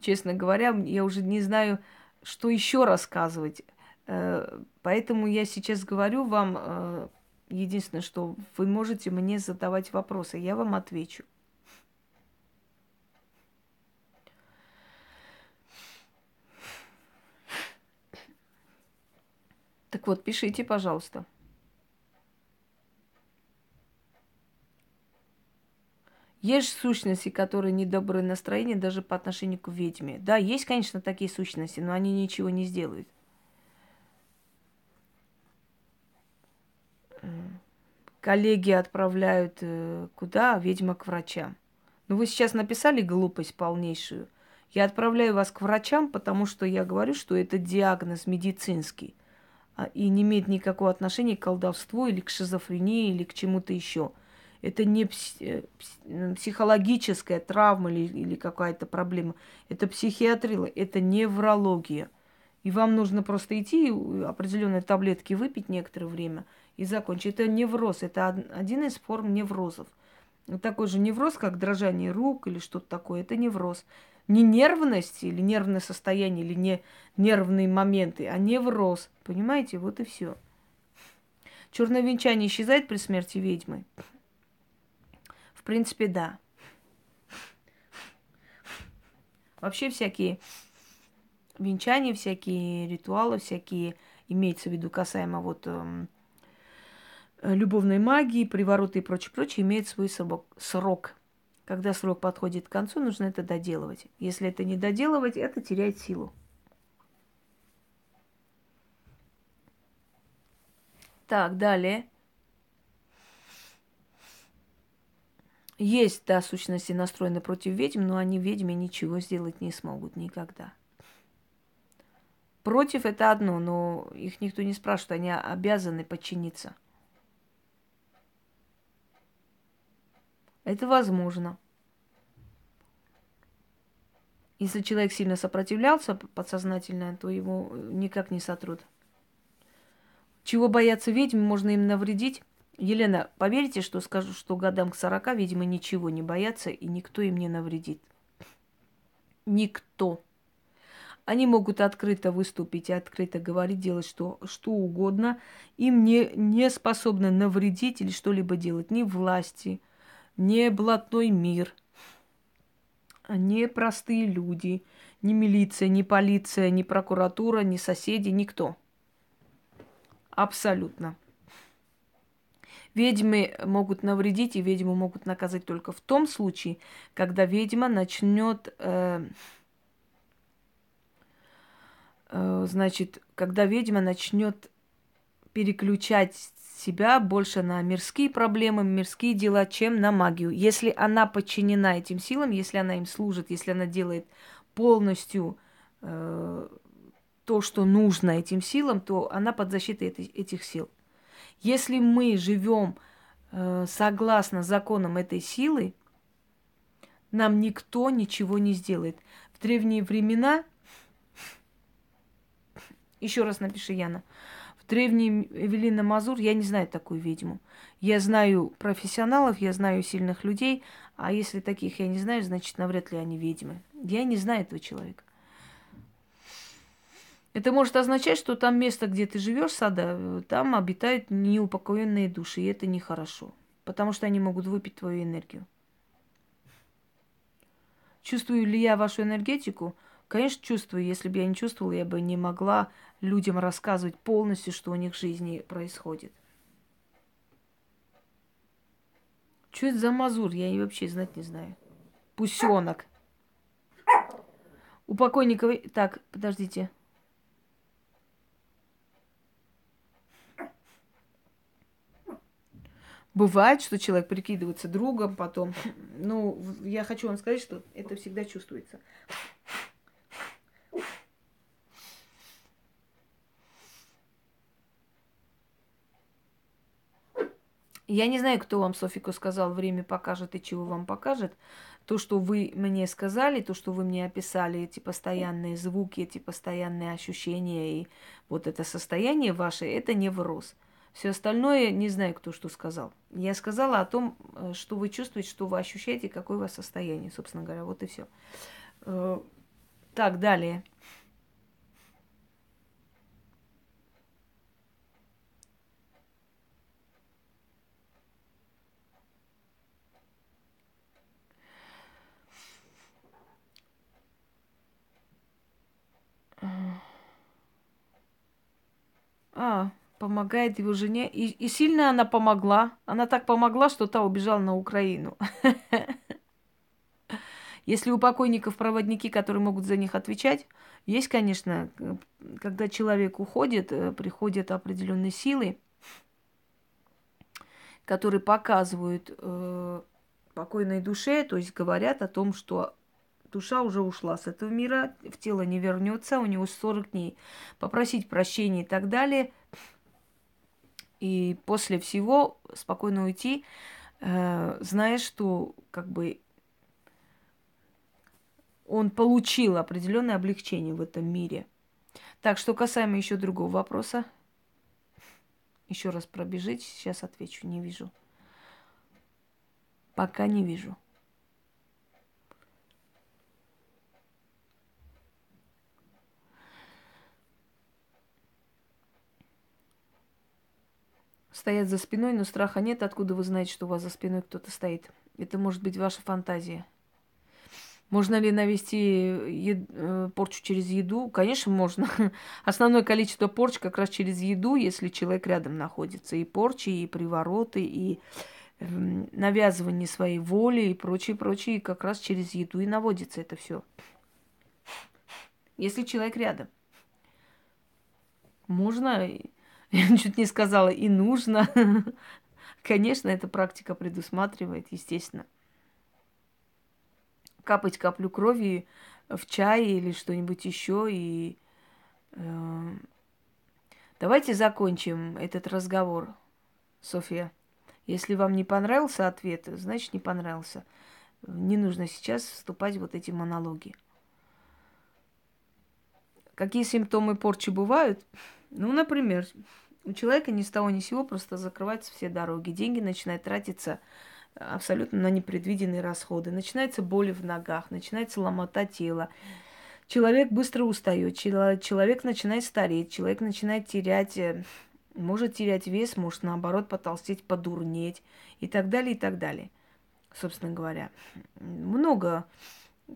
честно говоря, я уже не знаю, что еще рассказывать. Э, поэтому я сейчас говорю вам э, единственное, что вы можете мне задавать вопросы, я вам отвечу. Так вот, пишите, пожалуйста. Есть сущности, которые недоброе настроение даже по отношению к ведьме. Да, есть, конечно, такие сущности, но они ничего не сделают. Коллеги отправляют э, куда? Ведьма к врачам. Ну, вы сейчас написали глупость полнейшую. Я отправляю вас к врачам, потому что я говорю, что это диагноз медицинский и не имеет никакого отношения к колдовству или к шизофрении или к чему-то еще – это не э, психологическая травма или, или какая-то проблема. Это психиатрия, это неврология. И вам нужно просто идти, определенные таблетки выпить некоторое время и закончить. Это невроз, это один из форм неврозов. Такой же невроз, как дрожание рук или что-то такое, это невроз. Не нервность или нервное состояние, или не нервные моменты, а невроз. Понимаете? Вот и все. Черное венчание исчезает при смерти ведьмы. В принципе, да. Вообще всякие венчания, всякие ритуалы, всякие, имеется в виду касаемо вот э, любовной магии, привороты и прочее, прочее, имеет свой срок. Когда срок подходит к концу, нужно это доделывать. Если это не доделывать, это теряет силу. Так, далее. Есть, да, сущности настроены против ведьм, но они ведьме ничего сделать не смогут никогда. Против это одно, но их никто не спрашивает, они обязаны подчиниться. Это возможно. Если человек сильно сопротивлялся подсознательно, то его никак не сотрут. Чего боятся ведьм, можно им навредить, Елена, поверите, что скажу, что годам к 40, видимо, ничего не боятся, и никто им не навредит. Никто. Они могут открыто выступить и открыто говорить, делать что, что угодно. Им не, не способны навредить или что-либо делать. Ни власти, ни блатной мир, ни простые люди, ни милиция, ни полиция, ни прокуратура, ни соседи, никто. Абсолютно. Ведьмы могут навредить, и ведьму могут наказать только в том случае, когда ведьма начнет, э, э, значит, когда ведьма начнет переключать себя больше на мирские проблемы, мирские дела, чем на магию. Если она подчинена этим силам, если она им служит, если она делает полностью э, то, что нужно этим силам, то она под защитой этих сил. Если мы живем э, согласно законам этой силы, нам никто ничего не сделает. В древние времена, еще раз напиши, Яна, в древние Эвелина Мазур, я не знаю такую ведьму. Я знаю профессионалов, я знаю сильных людей, а если таких я не знаю, значит, навряд ли они ведьмы. Я не знаю этого человека. Это может означать, что там место, где ты живешь, сада, там обитают неупокоенные души, и это нехорошо, потому что они могут выпить твою энергию. Чувствую ли я вашу энергетику? Конечно, чувствую. Если бы я не чувствовала, я бы не могла людям рассказывать полностью, что у них в жизни происходит. Что это за мазур? Я и вообще знать не знаю. Пусенок. У покойника... Так, подождите. Бывает, что человек прикидывается другом потом. Ну, я хочу вам сказать, что это всегда чувствуется. Я не знаю, кто вам, Софику, сказал, время покажет и чего вам покажет. То, что вы мне сказали, то, что вы мне описали, эти постоянные звуки, эти постоянные ощущения и вот это состояние ваше, это невроз. Все остальное не знаю, кто что сказал. Я сказала о том, э, что вы чувствуете, что вы ощущаете, какое у вас состояние, собственно говоря. Вот и все. Э, так, далее. А, помогает его жене. И, и сильно она помогла. Она так помогла, что та убежала на Украину. Если у покойников проводники, которые могут за них отвечать, есть, конечно, когда человек уходит, э, приходят определенные силы, которые показывают э, покойной душе, то есть говорят о том, что душа уже ушла с этого мира, в тело не вернется, у него 40 дней. Попросить прощения и так далее – и после всего спокойно уйти, э, зная, что как бы он получил определенное облегчение в этом мире. Так, что касаемо еще другого вопроса. Еще раз пробежите, сейчас отвечу, не вижу. Пока не вижу. Стоят за спиной, но страха нет. Откуда вы знаете, что у вас за спиной кто-то стоит? Это может быть ваша фантазия. Можно ли навести ед... Э, порчу через еду? Конечно, можно. Основное количество порч как раз через еду, если человек рядом находится. И порчи, и привороты, и эм, навязывание своей воли и прочее, прочее, как раз через еду и наводится это все. Если человек рядом. Можно я чуть не сказала, и нужно. Конечно, эта практика предусматривает, естественно. Капать каплю крови в чай или что-нибудь еще. И э, давайте закончим этот разговор, София. Если вам не понравился ответ, значит не понравился. Не нужно сейчас вступать в вот эти монологи. Какие симптомы порчи бывают? Ну, например, у человека ни с того ни с сего просто закрываются все дороги. Деньги начинают тратиться абсолютно на непредвиденные расходы. Начинается боль в ногах, начинается ломота тела. Человек быстро устает, человек начинает стареть, человек начинает терять, э, может терять вес, может наоборот потолстеть, подурнеть и так далее, и так далее. Собственно говоря, много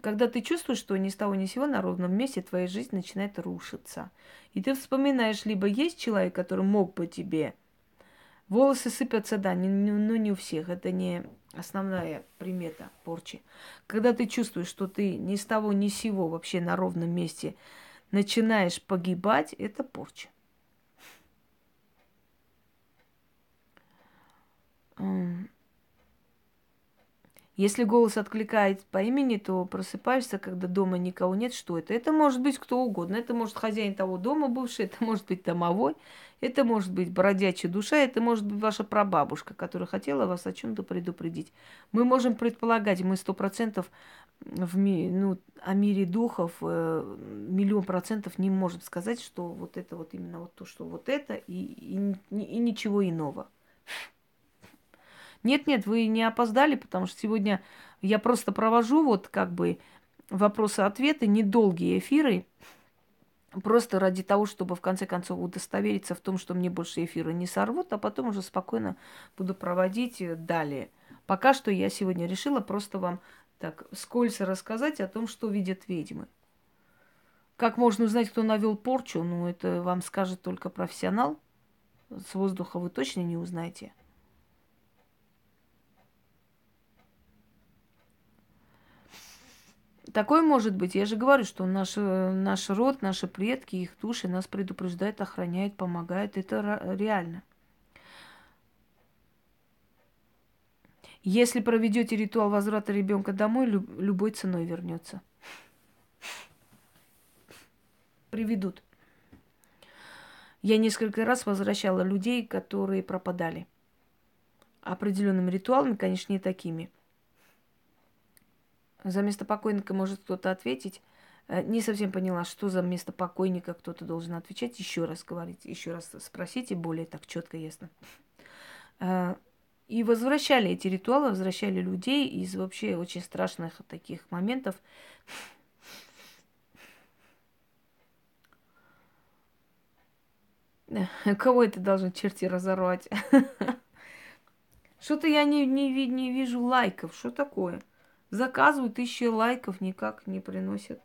когда ты чувствуешь, что ни с того ни с сего на ровном месте твоя жизнь начинает рушиться. И ты вспоминаешь, либо есть человек, который мог бы тебе. Волосы сыпятся, да, не, не, но не у всех. Это не основная примета порчи. Когда ты чувствуешь, что ты ни с того ни с сего вообще на ровном месте начинаешь погибать, это порча. Если голос откликает по имени, то просыпаешься, когда дома никого нет. Что это? Это может быть кто угодно. Это может хозяин того дома бывший, это может быть домовой, это может быть бродячая душа, это может быть ваша прабабушка, которая хотела вас о чем-то предупредить. Мы можем предполагать, мы сто процентов в ми, ну, о мире духов э, миллион процентов не можем сказать, что вот это вот именно вот то, что вот это и, и, и ничего иного. Нет-нет, вы не опоздали, потому что сегодня я просто провожу вот как бы вопросы-ответы, недолгие эфиры, просто ради того, чтобы в конце концов удостовериться в том, что мне больше эфира не сорвут, а потом уже спокойно буду проводить далее. Пока что я сегодня решила просто вам так скользко рассказать о том, что видят ведьмы. Как можно узнать, кто навел порчу? Ну, это вам скажет только профессионал. С воздуха вы точно не узнаете. Такое может быть. Я же говорю, что наш, наш род, наши предки, их души нас предупреждают, охраняют, помогают. Это реально. Если проведете ритуал возврата ребенка домой, любой ценой вернется. Приведут. Я несколько раз возвращала людей, которые пропадали. Определенными ритуалами, конечно, не такими. За место покойника может кто-то ответить. Э, не совсем поняла, что за место покойника кто-то должен отвечать. Еще раз говорить, еще раз спросите, более так четко, ясно. Э, и возвращали эти ритуалы, возвращали людей из вообще очень страшных таких моментов. Кого это должен черти разорвать? Что-то я не, не, не вижу лайков. Что такое? Заказывают тысячи лайков, никак не приносят.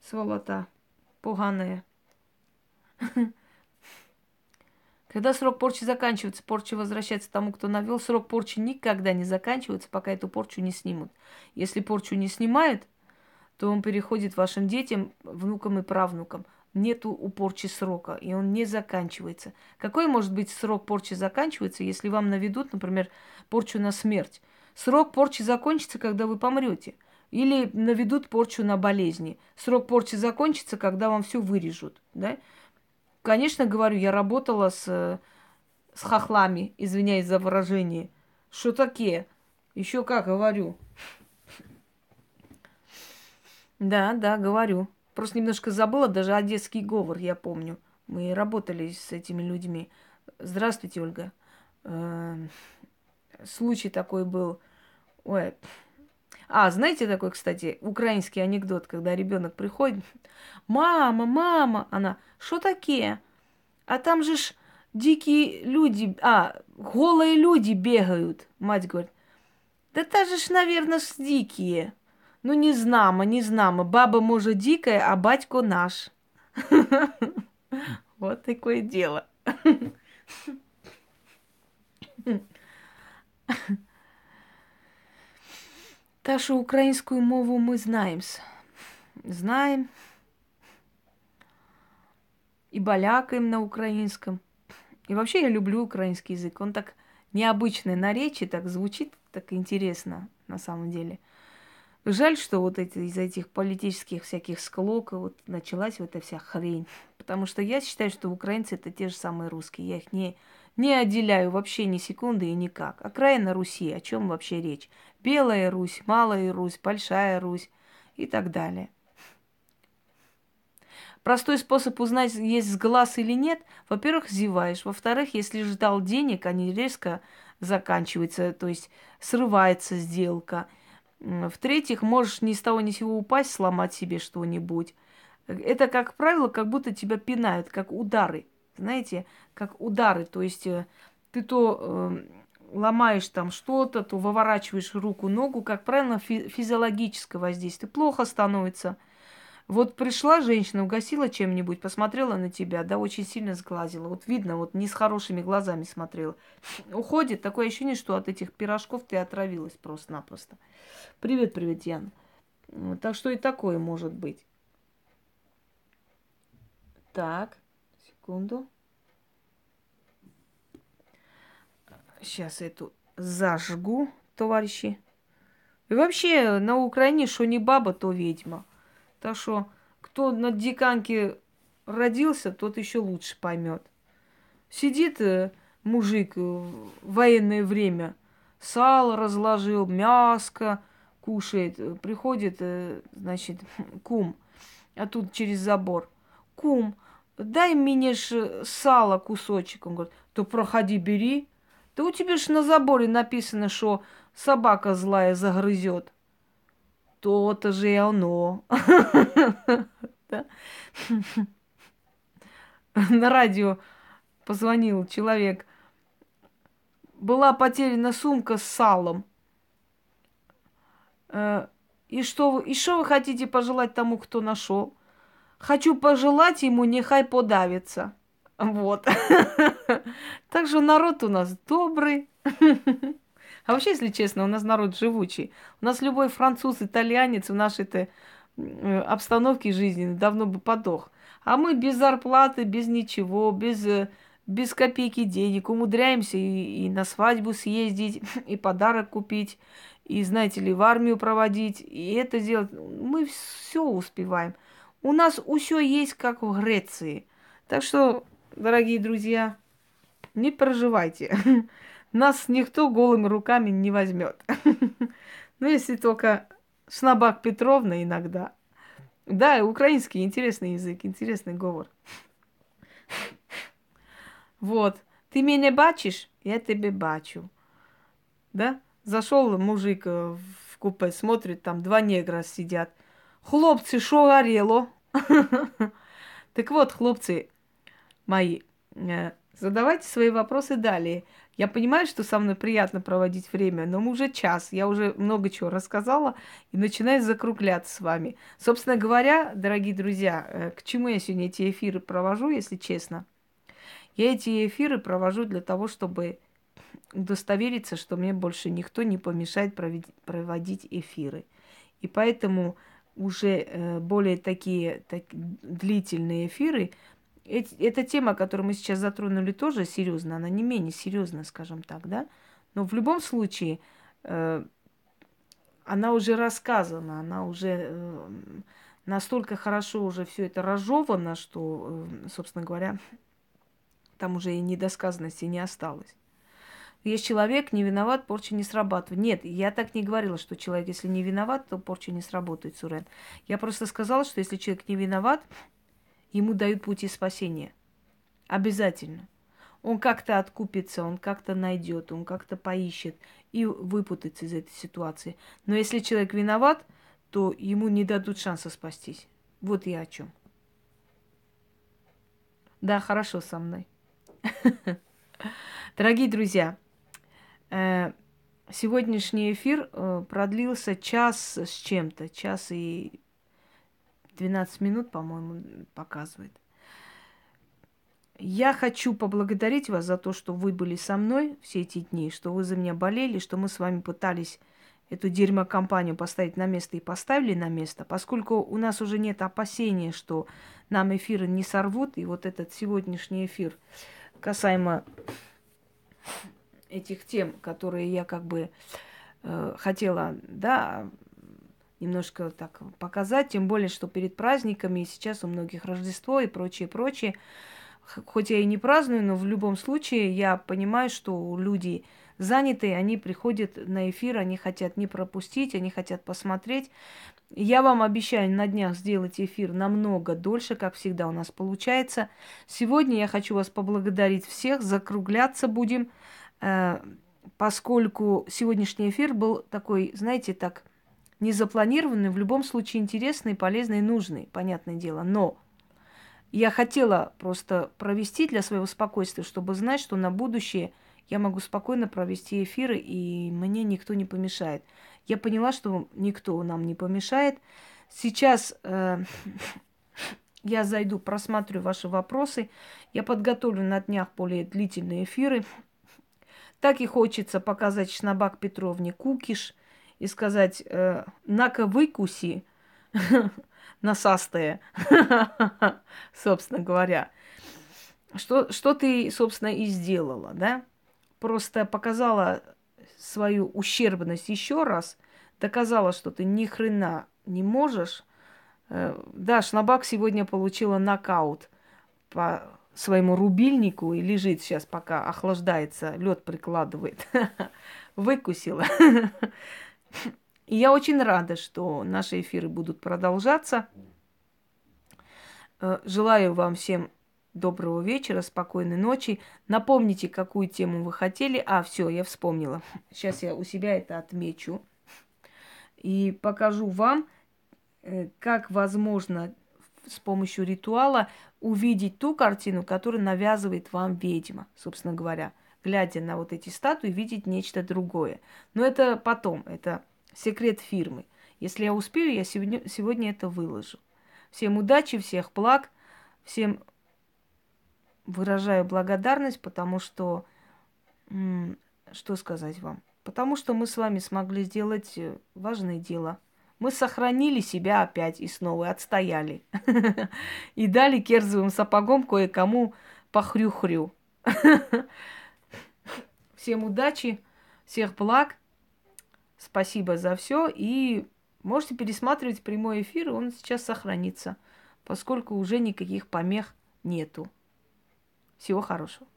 Сволота. Поганая. Когда срок порчи заканчивается, порча возвращается тому, кто навел. Срок порчи никогда не заканчивается, пока эту порчу не снимут. Если порчу не снимают, то он переходит вашим детям, внукам и правнукам. Нету у порчи срока, и он не заканчивается. Какой может быть срок порчи заканчивается, если вам наведут, например, порчу на смерть? Срок порчи закончится, когда вы помрете. Или наведут порчу на болезни. Срок порчи закончится, когда вам все вырежут. Да? Конечно, говорю, я работала с, с хохлами, извиняюсь за выражение. Что такие? Еще как говорю. Да, да, говорю. Просто немножко забыла, даже одесский говор, я помню. Мы работали с этими людьми. Здравствуйте, Ольга. Эм, случай такой был. Ой, а, знаете такой, кстати, украинский анекдот, когда ребенок приходит, мама, мама, она, что такие? А там же ж дикие люди, а, голые люди бегают. Мать говорит, да та же ж, наверное, ж дикие. Ну, не знамо, не знамо. Баба, может, дикая, а батько наш. Вот такое дело. Что украинскую мову мы знаем. Знаем. И балякаем на украинском. И вообще я люблю украинский язык. Он так необычный на речи, так звучит так интересно на самом деле. Жаль, что вот эти, из этих политических всяких склоков вот началась вот эта вся хрень. Потому что я считаю, что украинцы это те же самые русские. Я их не, не отделяю вообще ни секунды и никак. Окраина Руси, о чем вообще речь? Белая Русь, Малая Русь, Большая Русь и так далее. Простой способ узнать, есть с глаз или нет, во-первых, зеваешь. Во-вторых, если ждал денег, они резко заканчиваются, то есть срывается сделка. В-третьих, можешь ни с того ни с сего упасть, сломать себе что-нибудь. Это, как правило, как будто тебя пинают, как удары. Знаете, как удары. То есть э, ты то э, ломаешь там что-то, то выворачиваешь руку, ногу, как правило, фи- физиологическое воздействие. Плохо становится. Вот пришла женщина, угасила чем-нибудь, посмотрела на тебя, да, очень сильно сглазила. Вот видно, вот не с хорошими глазами смотрела. Уходит, такое ощущение, что от этих пирожков ты отравилась просто-напросто. Привет, привет, Ян. Так что и такое может быть. Так, секунду. Сейчас эту зажгу, товарищи. И вообще, на Украине, что не баба, то ведьма. Так что, кто на диканке родился, тот еще лучше поймет. Сидит э, мужик в военное время, сало разложил, мяско кушает. Приходит, э, значит, кум, а тут через забор. Кум, дай мне ж сало кусочек. Он говорит, то проходи, бери. Да у тебя ж на заборе написано, что собака злая загрызет. То-то же и оно. На радио позвонил человек. Была потеряна сумка с салом. Э, и что, и что вы хотите пожелать тому, кто нашел? Хочу пожелать ему, нехай подавится. Вот. Так что народ у нас добрый. А вообще, если честно, у нас народ живучий. У нас любой француз, итальянец в нашей-то обстановке жизненной давно бы подох. А мы без зарплаты, без ничего, без, э, без копейки денег умудряемся и, и на свадьбу съездить, и подарок купить, и, знаете ли, в армию проводить, и это делать. Мы все успеваем. У нас все есть, как в Греции. Так что дорогие друзья, не проживайте. Нас никто голыми руками не возьмет. Ну, если только Шнабак Петровна иногда. Да, украинский интересный язык, интересный говор. Вот. Ты меня бачишь, я тебе бачу. Да? Зашел мужик э, в купе, смотрит, там два негра сидят. Хлопцы, что горело? Так вот, хлопцы мои, э, задавайте свои вопросы далее. Я понимаю, что со мной приятно проводить время, но уже час, я уже много чего рассказала и начинаю закругляться с вами. Собственно говоря, дорогие друзья, э, к чему я сегодня эти эфиры провожу, если честно? Я эти эфиры провожу для того, чтобы удостовериться, что мне больше никто не помешает проводить эфиры. И поэтому уже э, более такие так, длительные эфиры эта тема, которую мы сейчас затронули, тоже серьезная, она не менее серьезная, скажем так, да. Но в любом случае э, она уже рассказана, она уже э, настолько хорошо уже все это разжевано, что, э, собственно говоря, там уже и недосказанности не осталось. Есть человек, не виноват, порча не срабатывает. Нет, я так не говорила, что человек, если не виноват, то порча не сработает, Сурен. Я просто сказала, что если человек не виноват, ему дают пути спасения. Обязательно. Он как-то откупится, он как-то найдет, он как-то поищет и выпутается из этой ситуации. Но если человек виноват, то ему не дадут шанса спастись. Вот я о чем. Да, хорошо со мной. Дорогие друзья, э, сегодняшний эфир э, продлился час с чем-то, час и 12 минут, по-моему, показывает. Я хочу поблагодарить вас за то, что вы были со мной все эти дни, что вы за меня болели, что мы с вами пытались эту дерьмокомпанию поставить на место и поставили на место, поскольку у нас уже нет опасения, что нам эфиры не сорвут, и вот этот сегодняшний эфир касаемо этих тем, которые я как бы э, хотела, да, немножко так показать, тем более, что перед праздниками, и сейчас у многих Рождество и прочее, прочее. Хоть я и не праздную, но в любом случае я понимаю, что люди занятые, они приходят на эфир, они хотят не пропустить, они хотят посмотреть. Я вам обещаю на днях сделать эфир намного дольше, как всегда у нас получается. Сегодня я хочу вас поблагодарить всех, закругляться будем, э, поскольку сегодняшний эфир был такой, знаете, так не запланированный, в любом случае интересный, полезный, нужный, понятное дело. Но я хотела просто провести для своего спокойствия, чтобы знать, что на будущее я могу спокойно провести эфиры, и мне никто не помешает. Я поняла, что никто нам не помешает. Сейчас э, я зайду, просмотрю ваши вопросы. Я подготовлю на днях более длительные эфиры. Так и хочется показать Шнабак Петровне Кукиш – и сказать, э, на-ка выкуси, насастая, собственно говоря. Что, что ты, собственно, и сделала, да? Просто показала свою ущербность еще раз, доказала, что ты ни хрена не можешь. Э, да, Шнабак сегодня получила нокаут по своему рубильнику и лежит сейчас, пока охлаждается, лед прикладывает. Выкусила. И я очень рада, что наши эфиры будут продолжаться. Э, желаю вам всем доброго вечера, спокойной ночи. Напомните, какую тему вы хотели. А, все, я вспомнила. Сейчас я у себя это отмечу. И покажу вам, э, как возможно с помощью ритуала увидеть ту картину, которую навязывает вам ведьма, собственно говоря глядя на вот эти статуи, видеть нечто другое. Но это потом, это секрет фирмы. Если я успею, я сегодня, сегодня это выложу. Всем удачи, всех благ, всем выражаю благодарность, потому что, что сказать вам? Потому что мы с вами смогли сделать э, важное дело. Мы сохранили себя опять и снова отстояли. И дали керзовым сапогом кое-кому похрю-хрю. Всем удачи, всех благ. Спасибо за все. И можете пересматривать прямой эфир, он сейчас сохранится, поскольку уже никаких помех нету. Всего хорошего.